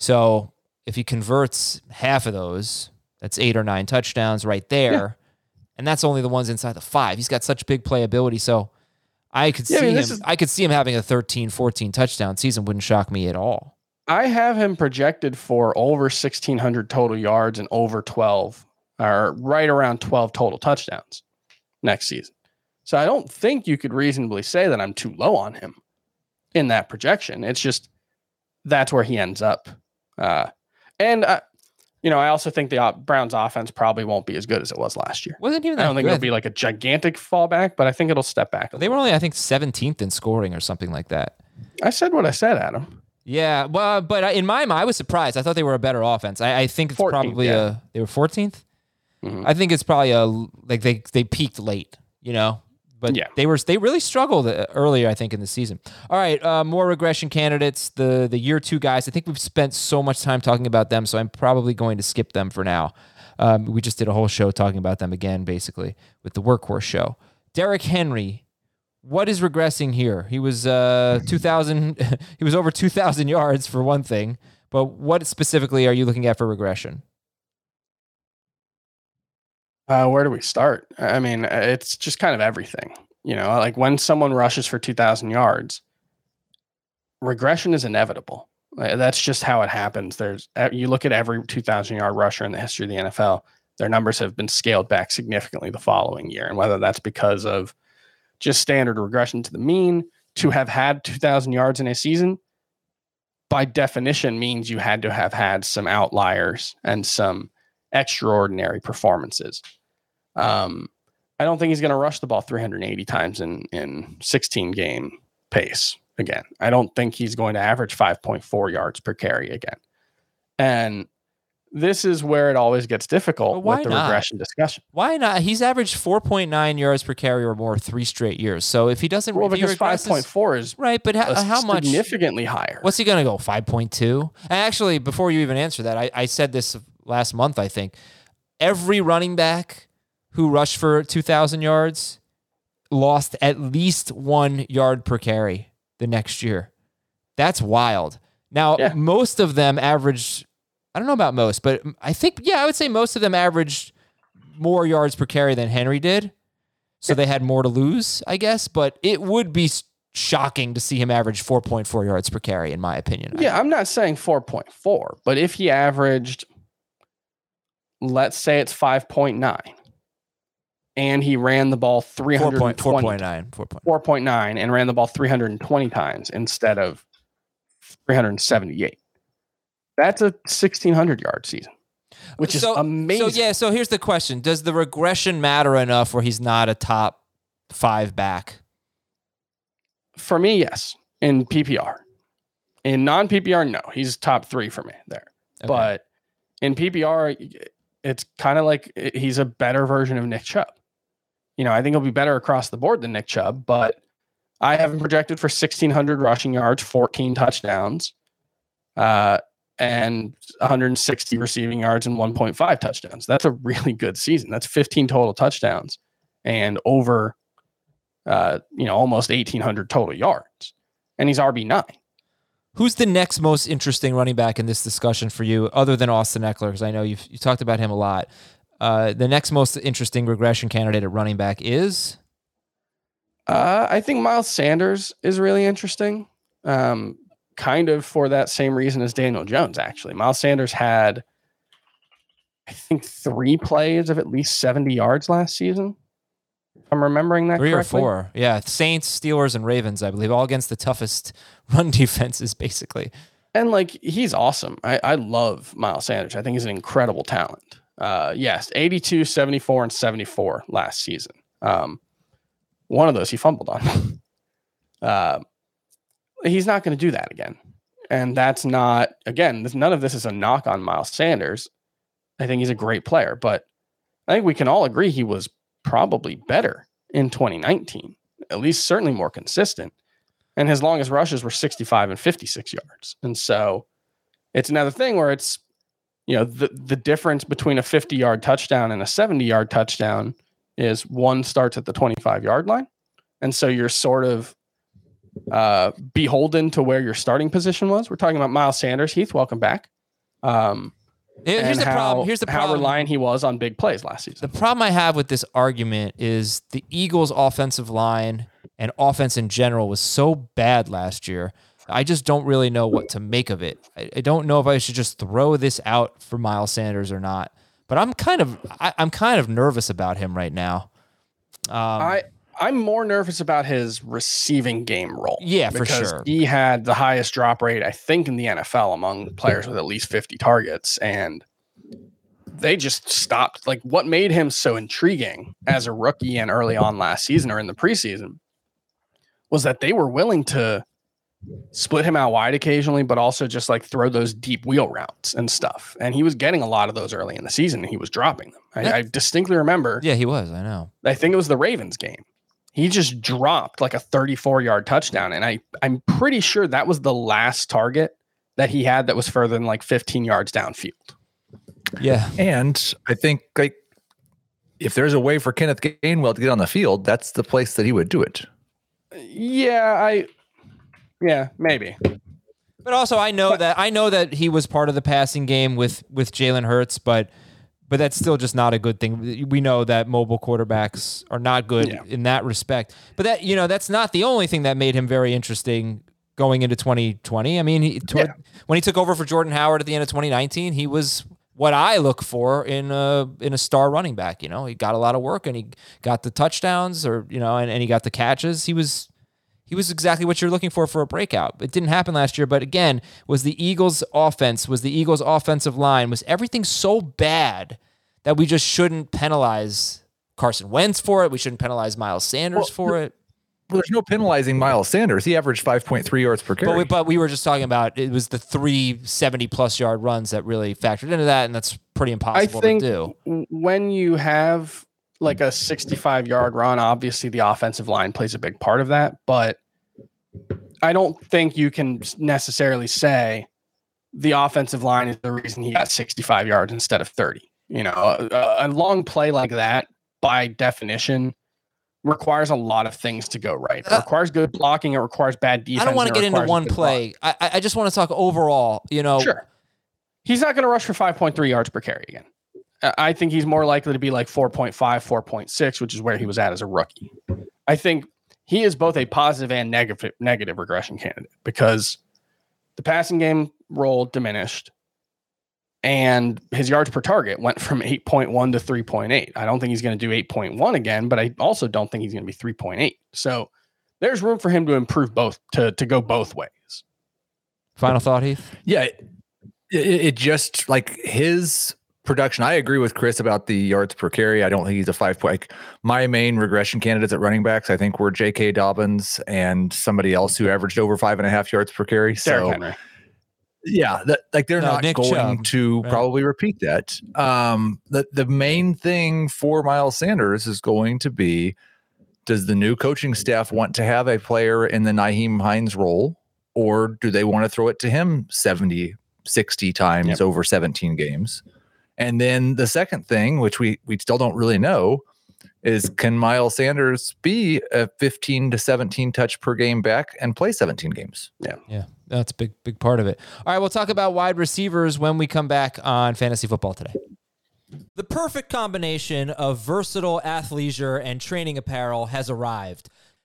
So if he converts half of those, that's eight or nine touchdowns right there. And that's only the ones inside the five. He's got such big playability. So I could Yeah, I see mean, him is- I could see him having a 13, 14 touchdown season. Wouldn't shock me at all. I have him projected for over 1,600 total yards and over 12, or right around 12 total touchdowns next season. So I don't think you could reasonably say that I'm too low on him in that projection. It's just that's where he ends up. Uh, and, uh, you know, I also think the op- Browns offense probably won't be as good as it was last year. Wasn't even I don't think good. it'll be like a gigantic fallback, but I think it'll step back. They were only, I think, 17th in scoring or something like that. I said what I said, Adam. Yeah, well, but in my mind, I was surprised. I thought they were a better offense. I, I think it's 14th, probably yeah. a they were 14th. Mhm. I think it's probably a like they they peaked late, you know. But Yeah. they were they really struggled uh, earlier, I think, in the season. All right, uh, more regression candidates. The the year two guys. I think we've spent so much time talking about them, so I'm probably going to skip them for now. Um, we just did a whole show talking about them again, basically with the workhorse show. Derrick Henry. What is regressing here? He was uh 2000 [LAUGHS] he was over 2000 yards for one thing, but what specifically are you looking at for regression? Uh, where do we start? I mean, uh, it's just kind of everything. You know, like when someone rushes for 2,000 yards, regression is inevitable. That's just how it happens. There's you look at every 2,000 yard rusher in the history of the NFL, their numbers have been scaled back significantly the following year, and whether that's because of just standard regression to the mean, to have had 2,000 yards in a season, by definition means you had to have had some outliers and some extraordinary performances. Um, I don't think he's going to rush the ball 380 times in in 16 game pace again. I don't think he's going to average 5.4 yards per carry again. And this is where it always gets difficult with the not? regression discussion. Why not? He's averaged 4.9 yards per carry or more three straight years. So if he doesn't, Well, if because regresses- 5.4 is right? But how, a how much? significantly higher. What's he going to go? 5.2? And actually, before you even answer that, I, I said this last month, I think. Every running back who rushed for 2,000 yards lost at least one yard per carry the next year. That's wild. Now, Yeah. most of them averaged, I don't know about most, but I think, yeah, I would say most of them averaged more yards per carry than Henry did. So they had more to lose, I guess. But it would be shocking to see him average 4.4 yards per carry, in my opinion. Yeah, I'm not saying 4.4, but if he averaged, let's say it's 5.9, and he ran the ball 4.9. 320 4.9. 4.9. 4.9 and ran the ball 320 times instead of 378. That's a 1600 yard season, which is So- amazing. So yeah, so here's the question: Does the regression matter enough where he's not a top five back? For me, yes. In PPR. In non PPR, no. He's top three for me there. Okay. But in PPR, it's kind of like eh, he's a better version of Nick Chubb. You know, I think he'll be better across the board than Nick Chubb, but I have him projected for 1,600 rushing yards, 14 touchdowns, uh, and 160 receiving yards and 1.5 touchdowns. That's a really good season. That's 15 total touchdowns and over, uh, you know, almost 1,800 total yards. And he's RB9. Who's the next most interesting running back in this discussion for you, other than Austin Ekeler? Because I know you've you talked about him a lot. Uh, the next most interesting regression candidate at running back is Uh, I think Miles Sanders is really interesting. Um, kind of for that same reason as Daniel Jones, actually. Miles Sanders had, I think, three plays of at least 70 yards last season. I'm remembering that three or four. Yeah, Saints, Steelers, and Ravens, I believe, all against the toughest [LAUGHS] run defenses, basically. And like he's awesome. I, I love Miles Sanders. I think he's an incredible talent. Uh, yes, 82, 74, and 74 last season. Um, one of those he fumbled on. [LAUGHS] uh, he's not going to do that again. And that's not, again, this, none of this is a knock on Miles Sanders. I think he's a great player, but I think we can all agree he was probably better in 2019, at least certainly more consistent and his longest rushes were 65 and 56 yards. And so it's another thing where it's, you know, the, the difference between a 50 yard touchdown and a 70 yard touchdown is one starts at the 25 yard line. And so you're sort of uh, beholden to where your starting position was. We're talking about Miles Sanders. Heath, welcome back. Um, Here's the how, problem. Here's the how problem. reliant he was on big plays last season. The problem I have with this argument is the Eagles' offensive line and offense in general was so bad last year. I just don't really know what to make of it. I, I don't know if I should just throw this out for Miles Sanders or not. But I'm kind of I, I'm kind of nervous about him right now. Um, I I'm more nervous about his receiving game role. Yeah, for sure. He had the highest drop rate, I think, in the NFL among players with at least 50 targets, and they just stopped. Like, what made him so intriguing as a rookie and early on last season or in the preseason was that they were willing to split him out wide occasionally, but also just like throw those deep wheel routes and stuff. And he was getting a lot of those early in the season, and he was dropping them. I, I distinctly remember. yeah, he was. I know. I think it was the Ravens game. He just dropped like a 34 yard touchdown. And I, I'm pretty sure that was the last target that he had that was further than like 15 yards downfield. Yeah. And I think like if there's a way for Kenneth Gainwell to get on the field, that's the place that he would do it. Yeah, I, yeah, maybe. But also, I know that I know that he was part of the passing game with with Jalen Hurts, but but that's still just not a good thing. We know that mobile quarterbacks are not good Yeah. in that respect. But that you know that's not the only thing that made him very interesting going into 2020. I mean, he, toward, Yeah. when he took over for Jordan Howard at the end of 2019, he was what I look for in a in a star running back. You know, he got a lot of work and he got the touchdowns, or you know, and, and he got the catches. He was he was exactly what you're looking for for a breakout. It didn't happen last year, but again, was the Eagles' offense, was the Eagles' offensive line, was everything so bad that we just shouldn't penalize Carson Wentz for it. We shouldn't penalize Miles Sanders for it. Well, there's no penalizing Miles Sanders. He averaged 5.3 yards per carry. But we, but we were just talking about it was the three 70 plus yard runs that really factored into that, and that's pretty I impossible think to do. when you have like a 65 yard run, obviously the offensive line plays a big part of that. But I don't think you can necessarily say the offensive line is the reason he got 65 yards instead of 30. You know, a, a long play like that, by definition, requires a lot of things to go right. It Uh, requires good blocking. It requires bad defense. I don't want to get into one play. I, I I just want to talk overall. You know, Sure. He's not going to rush for 5.3 yards per carry again. I- I think he's more likely to be like 4.5, 4.6, which is where he was at as a rookie. I think he is both a positive and negative negative regression candidate because the passing game role diminished and his yards per target went from 8.1 to 3.8. I don't think he's going to do 8.1 again, but I also don't think he's going to be 3.8. So there's room for him to improve both to to go both ways. final thought, Heath. Yeah, it, it, it just like his production. I agree with Chris about the yards per carry. I don't think he's a five point. Like my main regression candidates at running backs, I think were J.K. Dobbins and somebody else who averaged over five and a half yards per carry. Derrick so Henry. yeah, that, like they're No, not Nick going Chubb, to right? probably repeat that. Um, the the main thing for Miles Sanders is going to be: Does the new coaching staff want to have a player in the Nyheim Hines role, or do they want to throw it to him 70, 60 times Yep. over 17 games? And then the second thing, which we we still don't really know, is can Miles Sanders be a 15 to 17 touch per game back and play 17 games? Yeah, Yeah. that's a big, big part of it. All right, we'll talk about wide receivers when we come back on fantasy football today. The perfect combination of versatile athleisure and training apparel has arrived.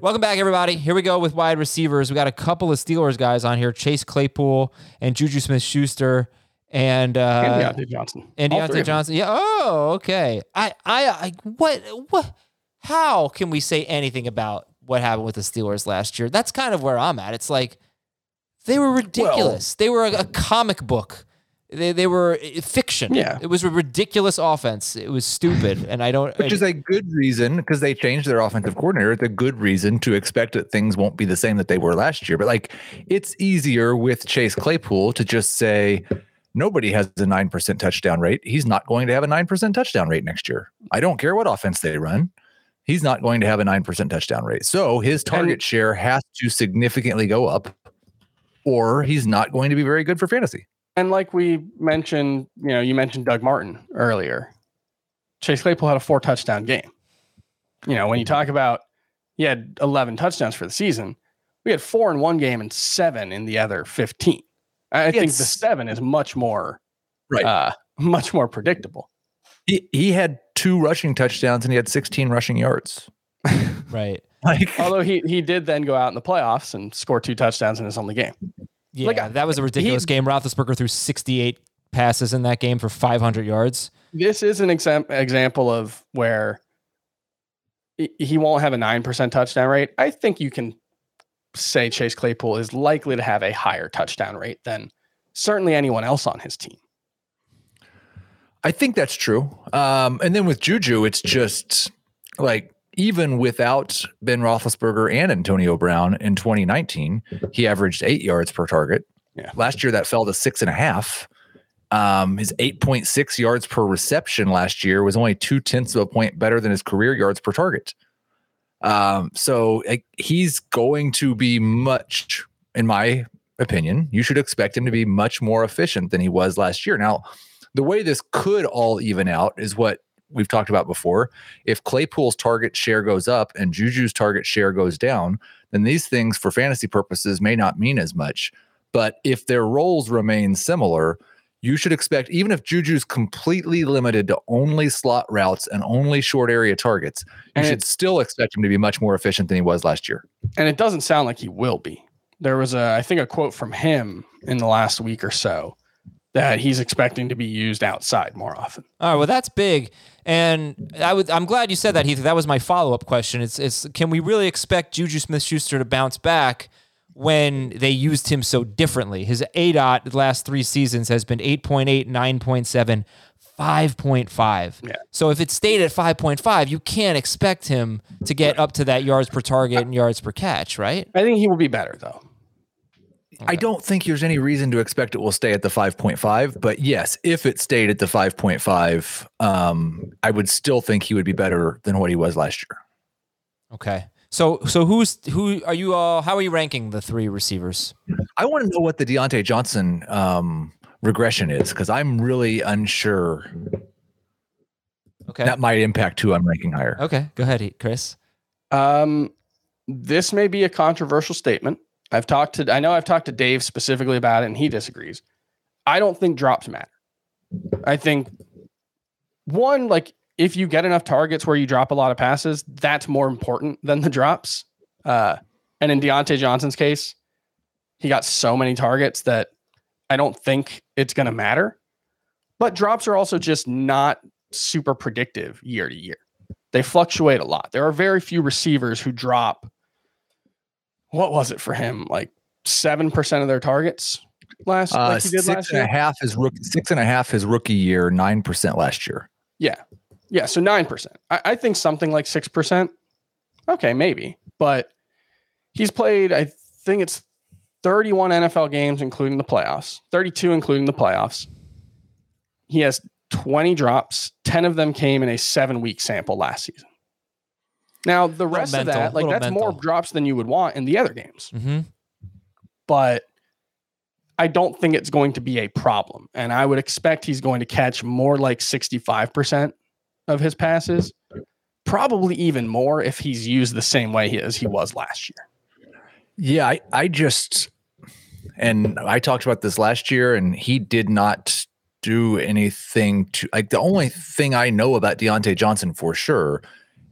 Welcome back, everybody. Here we go with wide receivers. We got a couple of Steelers guys on here Chase Claypool and Juju Smith Schuster. and uh, and Diontae Johnson. and Diontae. Johnson. Yeah. Oh, okay. I, I, I, what, what? How can we say anything about what happened with the Steelers last year? That's kind of where I'm at. It's like they were ridiculous. they were a, a comic book. They, they were fiction. Yeah. It was a ridiculous offense. It was stupid, [LAUGHS] and I don't. Which is a good reason because they changed their offensive coordinator. It's a good reason to expect that things won't be the same that they were last year. But like, it's easier with Chase Claypool to just say nobody has a nine percent touchdown rate. He's not going to have a nine percent touchdown rate next year. I don't care what offense they run. He's not going to have a nine percent touchdown rate. So his target share has to significantly go up, or he's not going to be very good for fantasy. And like we mentioned, you know, you mentioned Doug Martin earlier. Chase Claypool had a four touchdown game. You know, when you talk about he had 11 touchdowns for the season, we had four in one game and seven in the other 15. I I think the seven is much more, Right. uh, much more predictable. He, he had two rushing touchdowns and he had 16 rushing yards. right. [LAUGHS] Like, Although he he did then go out in the playoffs and score two touchdowns in his only game. Yeah, Like, that was a ridiculous game. Roethlisberger threw 68 passes in that game for 500 yards. This is an exam- example of where he- he won't have a 9% touchdown rate. I think you can say Chase Claypool is likely to have a higher touchdown rate than certainly anyone else on his team. I think that's true. Um, and then with Juju, it's just like even without Ben Roethlisberger and Antonio Brown in 2019, he averaged eight yards per target. Yeah. Last year, that fell to six and a half. Um, his 8.6 yards per reception last year was only two tenths of a point better than his career yards per target. Um, so he's going to be much, in my opinion, you should expect him to be much more efficient than he was last year. Now, the way this could all even out is what we've talked about before. If Claypool's target share goes up and Juju's target share goes down, then these things for fantasy purposes may not mean as much. But if their roles remain similar, you should expect, even if Juju's completely limited to only slot routes and only short area targets, you And should still expect him to be much more efficient than he was last year. And it doesn't sound like he will be. There was a, I think, a quote from him in the last week or so that he's expecting to be used outside more often. All right, well, that's big, and I would. I'm glad you said that, Heath. That was my follow up question. It's, it's can we really expect Juju Smith-Schuster to bounce back when they used him so differently? His aDOT the last three seasons has been 8.8, 9.7, 5.5. Yeah. So if it stayed at 5.5, you can't expect him to get up to that yards per target and yards per catch, right? I think he will be better though. I don't think there's any reason to expect it will stay at the 5.5, but yes, if it stayed at the 5.5, um, I would still think he would be better than what he was last year. Okay. So so who's who are you all? How are you ranking the three receivers? I want to know what the Diontae Johnson um, regression is because I'm really unsure. Okay. That might impact who I'm ranking higher. Okay. Go ahead, Chris. Um, this may be a controversial statement. I've talked to, I know I've talked to Dave specifically about it, and he disagrees. I don't think drops matter. I think one, like if you get enough targets where you drop a lot of passes, that's more important than the drops. Uh, and in Diontae Johnson's case, he got so many targets that I don't think it's going to matter. But drops are also just not super predictive year to year. They fluctuate a lot. There are very few receivers who drop. What was it for him? Like seven percent of their targets last, Uh, like six last and a half his rookie, six and a half his rookie year, nine percent last year. Yeah, yeah. So nine percent. I, I think something like six percent. Okay, maybe, but he's played. I think it's thirty-one NFL games, including the playoffs. Thirty-two, including the playoffs. He has twenty drops. Ten of them came in a seven-week sample last season. Now the rest mental, of that, like little that's more drops than you would want in the other games. Mm-hmm. but I don't think it's going to be a problem. And I would expect he's going to catch more like 65% of his passes, probably even more if he's used the same way he- as he was last year. Yeah, I, I just and I talked about this last year, and he did not do anything to like the only thing I know about Diontae Johnson for sure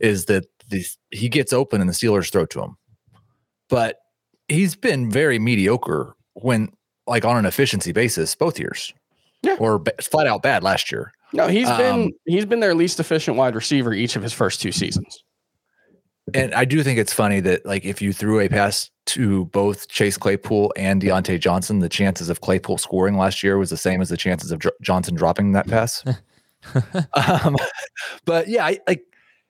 is that the, he gets open and the Steelers throw to him. But he's been very mediocre when like on an efficiency basis both years. Yeah. or ba- flat out bad last year. No, he's been Um, he's been their least efficient wide receiver each of his first two seasons. And I do think it's funny that like if you threw a pass to both Chase Claypool and Diontae Johnson, the chances of Claypool scoring last year was the same as the chances of Dr- Johnson dropping that pass. [LAUGHS] um, but yeah, I, like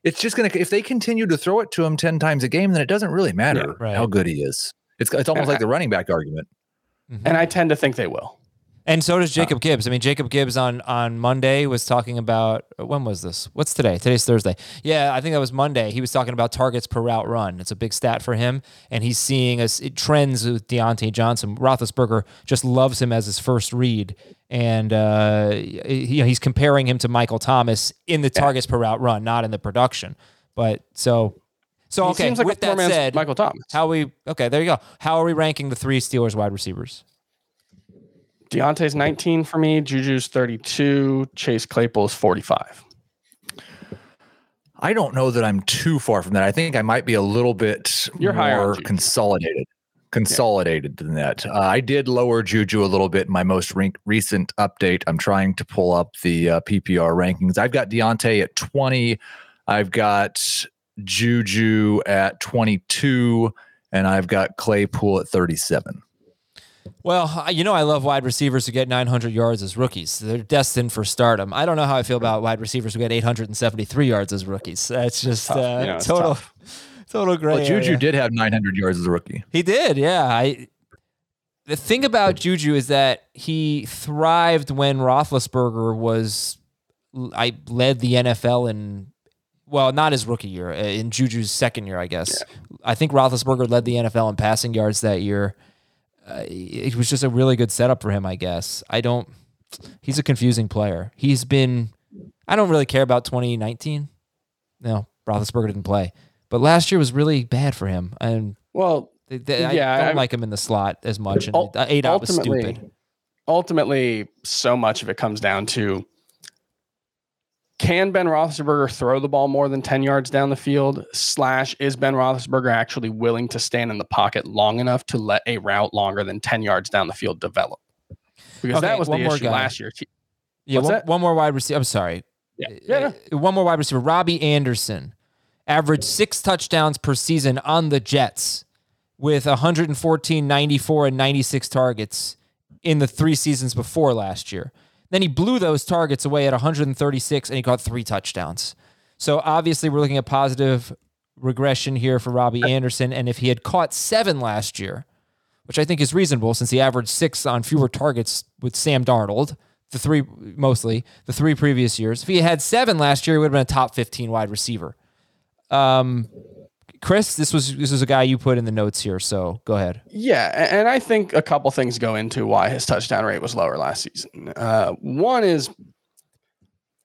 it's just gonna if they continue to throw it to him ten times a game, then it doesn't really matter right. how good he is. It's it's almost And like I- the running back argument. Mm-hmm. And I tend to think they will. And so does Jacob Gibbs. I mean, Jacob Gibbs on on Monday was talking about when was this? What's today? Today's Thursday. Yeah, I think that was Monday. He was talking about targets per route run. It's a big stat for him, and he's seeing us it trends with Diontae Johnson. Roethlisberger just loves him as his first read, and uh, he, he's comparing him to Michael Thomas in the targets per route run, not in the production. But so, so He okay. seems like with a that said, Michael Thomas. how we okay? There you go. How are we ranking the three Steelers wide receivers? Diontae's 19 for me, Juju's 32, Chase Claypool's 45. I don't know that I'm too far from that. I think I might be a little bit You're higher more Juju. consolidated. Consolidated than that. Uh, I did lower Juju a little bit in my most re- recent update. I'm trying to pull up the uh, PPR rankings. I've got Diontae at 20. I've got Juju at 22, and I've got Claypool at 37. Well, you know, I love wide receivers who get 900 yards as rookies. They're destined for stardom. I don't know how I feel about wide receivers who get 873 yards as rookies. That's just uh, Yeah, total, tough. Total gray. Well, Juju area. did have 900 yards as a rookie. He did, yeah. I. The thing about Juju is that he thrived when Roethlisberger was, I led the NFL in, well, not his rookie year, uh, in Juju's second year, I guess. I think Roethlisberger led the NFL in passing yards that year. Uh, it was just a really good setup for him, I guess. I don't. He's a confusing player. He's been. I don't really care about 2019. No, Roethlisberger didn't play, but last year was really bad for him, and Well, they, they, I don't I- like him in the slot as much. And Ul- uh, eight out was stupid. ultimately, so much of it comes down to can Ben Roethlisberger throw the ball more than 10 yards down the field? Slash, is Ben Roethlisberger actually willing to stand in the pocket long enough to let a route longer than 10 yards down the field develop? Because Okay, that was the more issue guy. last year. Yeah, one, one more wide receiver. I'm sorry. Yeah. Yeah. Uh, One more wide receiver. Robbie Anderson averaged six touchdowns per season on the Jets with 114, 94, and 96 targets in the three seasons before last year. Then he blew those targets away at 136 and he caught three touchdowns. So obviously, we're looking at positive regression here for Robbie Anderson. And if he had caught seven last year, which I think is reasonable since he averaged six on fewer targets with Sam Darnold, the three mostly the three previous years. If he had seven last year, he would have been a top 15 wide receiver. Um, Chris, this was this is a guy you put in the notes here, so go ahead. Yeah, and I think a couple things go into why his touchdown rate was lower last season. Uh, one is,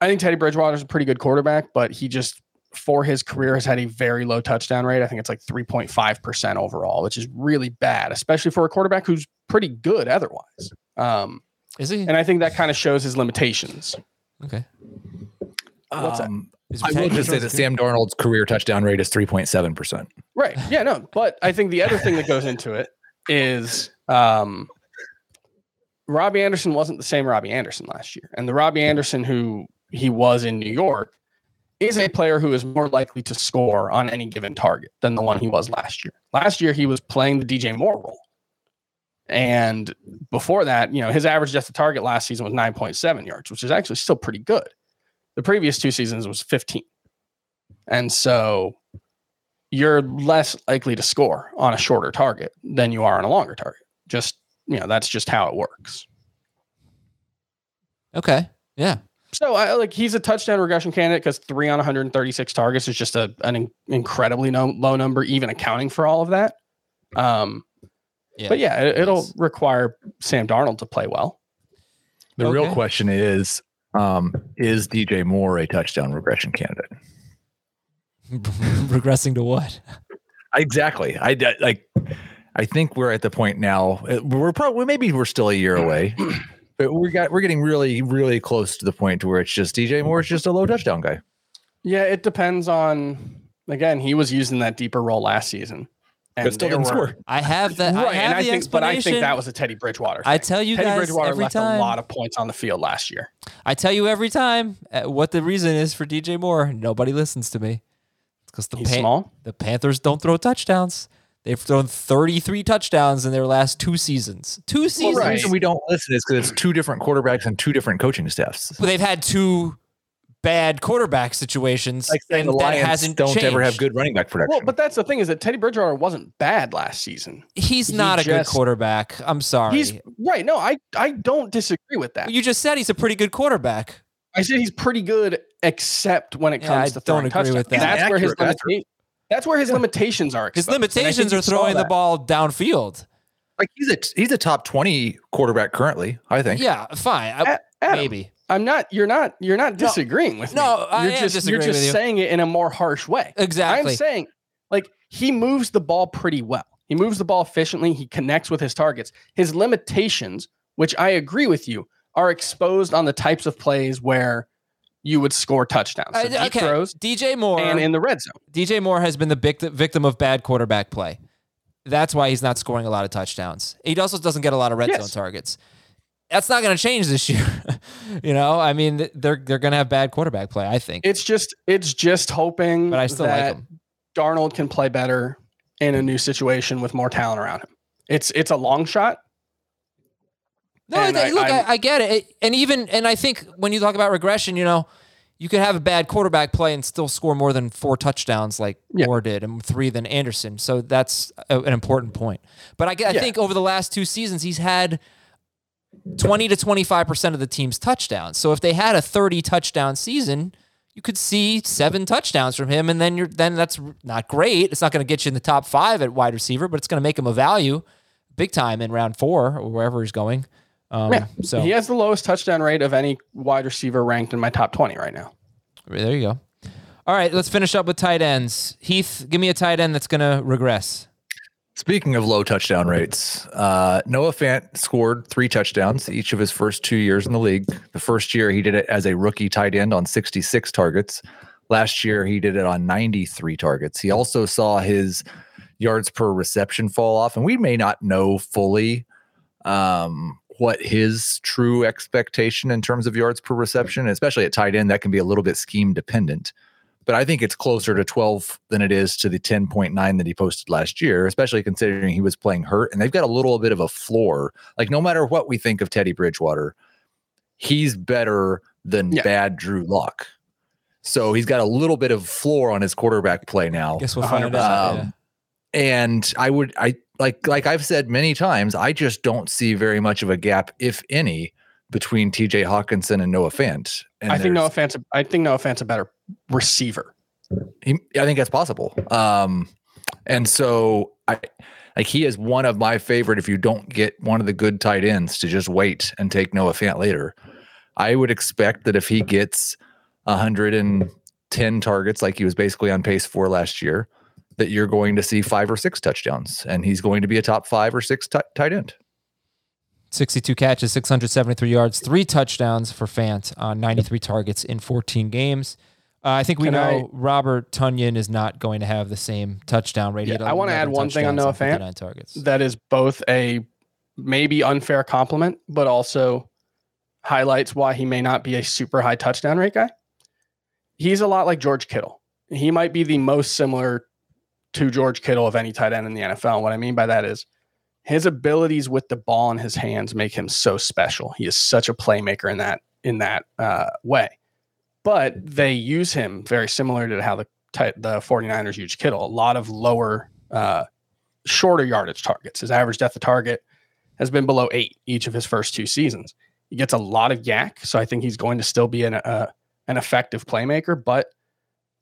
I think Teddy Bridgewater is a pretty good quarterback, but he just for his career has had a very low touchdown rate. I think it's like three point five percent overall, which is really bad, especially for a quarterback who's pretty good otherwise. Um, Is he? and I think that kind of shows his limitations. Okay. What's that? Um, Is I will just say that Sam Darnold's career touchdown rate is 3.7%. Right. Yeah, no. But I think the other thing that goes into it is um Robbie Anderson wasn't the same Robbie Anderson last year. And the Robbie Anderson who he was in New York is a player who is more likely to score on any given target than the one he was last year. Last year he was playing the DJ Moore role. And before that, you know, his average depth of target last season was 9.7 yards, which is actually still pretty good. The previous two seasons was 15. And so you're less likely to score on a shorter target than you are on a longer target. Just, you know, that's just how it works. Okay. Yeah. So I like he's a touchdown regression candidate because three on 136 targets is just a, an in- incredibly no, low number, even accounting for all of that. Um, Yeah. but yeah, it, it'll require Sam Darnold to play well. The real question is um, is DJ Moore a touchdown regression candidate? [LAUGHS] Regressing to what? Exactly. I like. I think we're at the point now. uh, We're probably maybe we're still a year away, [CLEARS THROAT] but we got we're getting really really close to the point to where it's just DJ Moore is just a low touchdown guy. Yeah, it depends on. Again, he was using that deeper role last season. And But still there didn't were- score. I have the I Right, have and I the think, but I think that was a Teddy Bridgewater. I tell you Teddy guys Bridgewater every left time. a lot of points on the field last year. I tell you every time uh, what the reason is for DJ Moore. Nobody listens to me. It's because the He's Pan- small. the Panthers don't throw touchdowns. They've thrown 33 touchdowns in their last two seasons. Two seasons. The right. reason we don't listen is because it's two different quarterbacks and two different coaching staffs. But they've had two bad quarterback situations, Like saying and the Lions hasn't don't ever have good running back protection. Well, but that's the thing is that Teddy Bridgewater wasn't bad last season. He's he not a good quarterback. I'm sorry. He's right. No, I I don't disagree with that. you just said he's a pretty good quarterback. I said he's pretty good, except when it Yeah, comes I to don't throwing agree touchdowns. with that. That's where his Accurate limita- that's where his limitations are. His exposed. And I think limitations are throwing the ball downfield. like he's a he's a top twenty quarterback currently. I think. Yeah, fine. I- A- Adam, maybe. I'm not. You're not. You're not disagreeing with me. No, I you're am just disagreeing you're just with you. saying it in a more harsh way. Exactly. I'm saying like he moves the ball pretty well. He moves the ball efficiently. He connects with his targets. His limitations, which I agree with you, are exposed on the types of plays where you would score touchdowns. So okay. throws DJ Moore and in the red zone. DJ Moore has been the vic- victim of bad quarterback play. That's why he's not scoring a lot of touchdowns. He also doesn't get a lot of red Yes. zone targets. That's not going to change this year. [LAUGHS] you know, I mean, they're they're going to have bad quarterback play. I think, It's just it's just hoping but I still that like him. Darnold can play better in a new situation with more talent around him. It's it's a long shot. No, I, I- look, I, I'm- get it. It- and even and I think when you talk about regression, you know, you could have a bad quarterback play and still score more than four touchdowns, like Yeah. Moore did, and three than Anderson. So that's a, an important point. But I Yeah. think over the last two seasons, he's had twenty to twenty five percent of the team's touchdowns. So if they had a thirty touchdown season. You could see seven touchdowns from him, and then you're then that's not great. It's not going to get you in the top five at wide receiver, but it's going to make him a value big time in round four or wherever he's going. Um, Yeah. So He has the lowest touchdown rate of any wide receiver ranked in my top 20 right now. There you go. All right, let's finish up with tight ends. Heath, give me a tight end that's going to regress. Speaking of low touchdown rates, uh, Noah Fant scored three touchdowns each of his first two years in the league. The first year he did it as a rookie tight end on 66 targets. Last year he did it on 93 targets. He also saw his yards per reception fall off, and we may not know fully um, what his true expectation in terms of yards per reception, especially at tight end, that can be a little bit scheme dependent but I think it's closer to 12 than it is to the 10.9 that he posted last year, especially considering he was playing hurt and they've got a little bit of a floor. Like, no matter what we think of Teddy Bridgewater, he's better than Yeah. bad Drew Lock. So he's got a little bit of floor on his quarterback play now. Guess we'll find 100%, out. Um, and I would, I like, like I've said many times, I just don't see very much of a gap, if any, between TJ Hockenson and Noah Fant. And I think Noah Fant's a, I think Noah Fant's a better receiver. he, I think that's possible. Um, and so I like he is one of my favorite. If you don't get one of the good tight ends, to just wait and take Noah Fant later. I would expect that if he gets 110 targets, like he was basically on pace for last year, that you're going to see five or six touchdowns, and he's going to be a top five or six ti- tight end. 62 catches, 673 yards, three touchdowns for Fant on 93 targets in 14 games. Uh, I think we Can know I- Robert Tonyan is not going to have the same touchdown rate. Yeah, I wanna add one thing on Noah Fant. 59 targets. That is both a maybe unfair compliment, but also highlights why he may not be a super high touchdown rate guy. He's a lot like George Kittle. He might be the most similar to George Kittle of any tight end in the NFL. What I mean by that is his abilities with the ball in his hands make him so special. He is such a playmaker in that in that uh, way. But they use him very similar to how the the 49ers use Kittle. A lot of lower uh, shorter yardage targets. His average depth of target has been below eight each of his first two seasons. He gets a lot of YAC, so I think he's going to still be an uh, an effective playmaker. But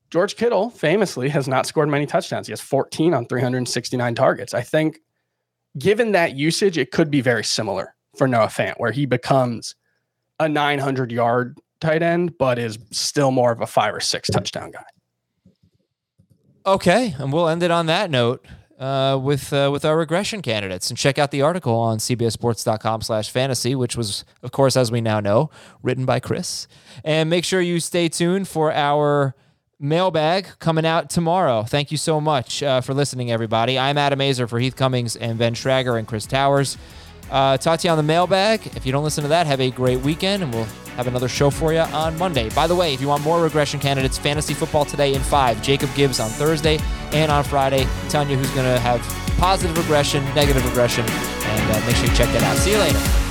George Kittle famously has not scored many touchdowns. He has 14 on 369 targets. I think, given that usage, it could be very similar for Noah Fant, where he becomes a 900 yard tight end, but is still more of a five or six touchdown guy. Okay, and we'll end it on that note uh, with uh, with our regression candidates. And check out the article on cbsports.com/fantasy, which was, of course, as we now know, written by Chris. And make sure you stay tuned for our mailbag coming out tomorrow. Thank you so much uh, for listening, everybody. I'm Adam Aizer for Heath Cummings and Ben Schragger and Chris Towers. Uh, talk to you on the mailbag. If you don't listen to that, have a great weekend, and we'll have another show for you on Monday. By the way, if you want more regression candidates, fantasy football today in five. Jacob Gibbs on Thursday and on Friday, telling you who's going to have positive regression, negative regression, and uh, make sure you check that out. See you later.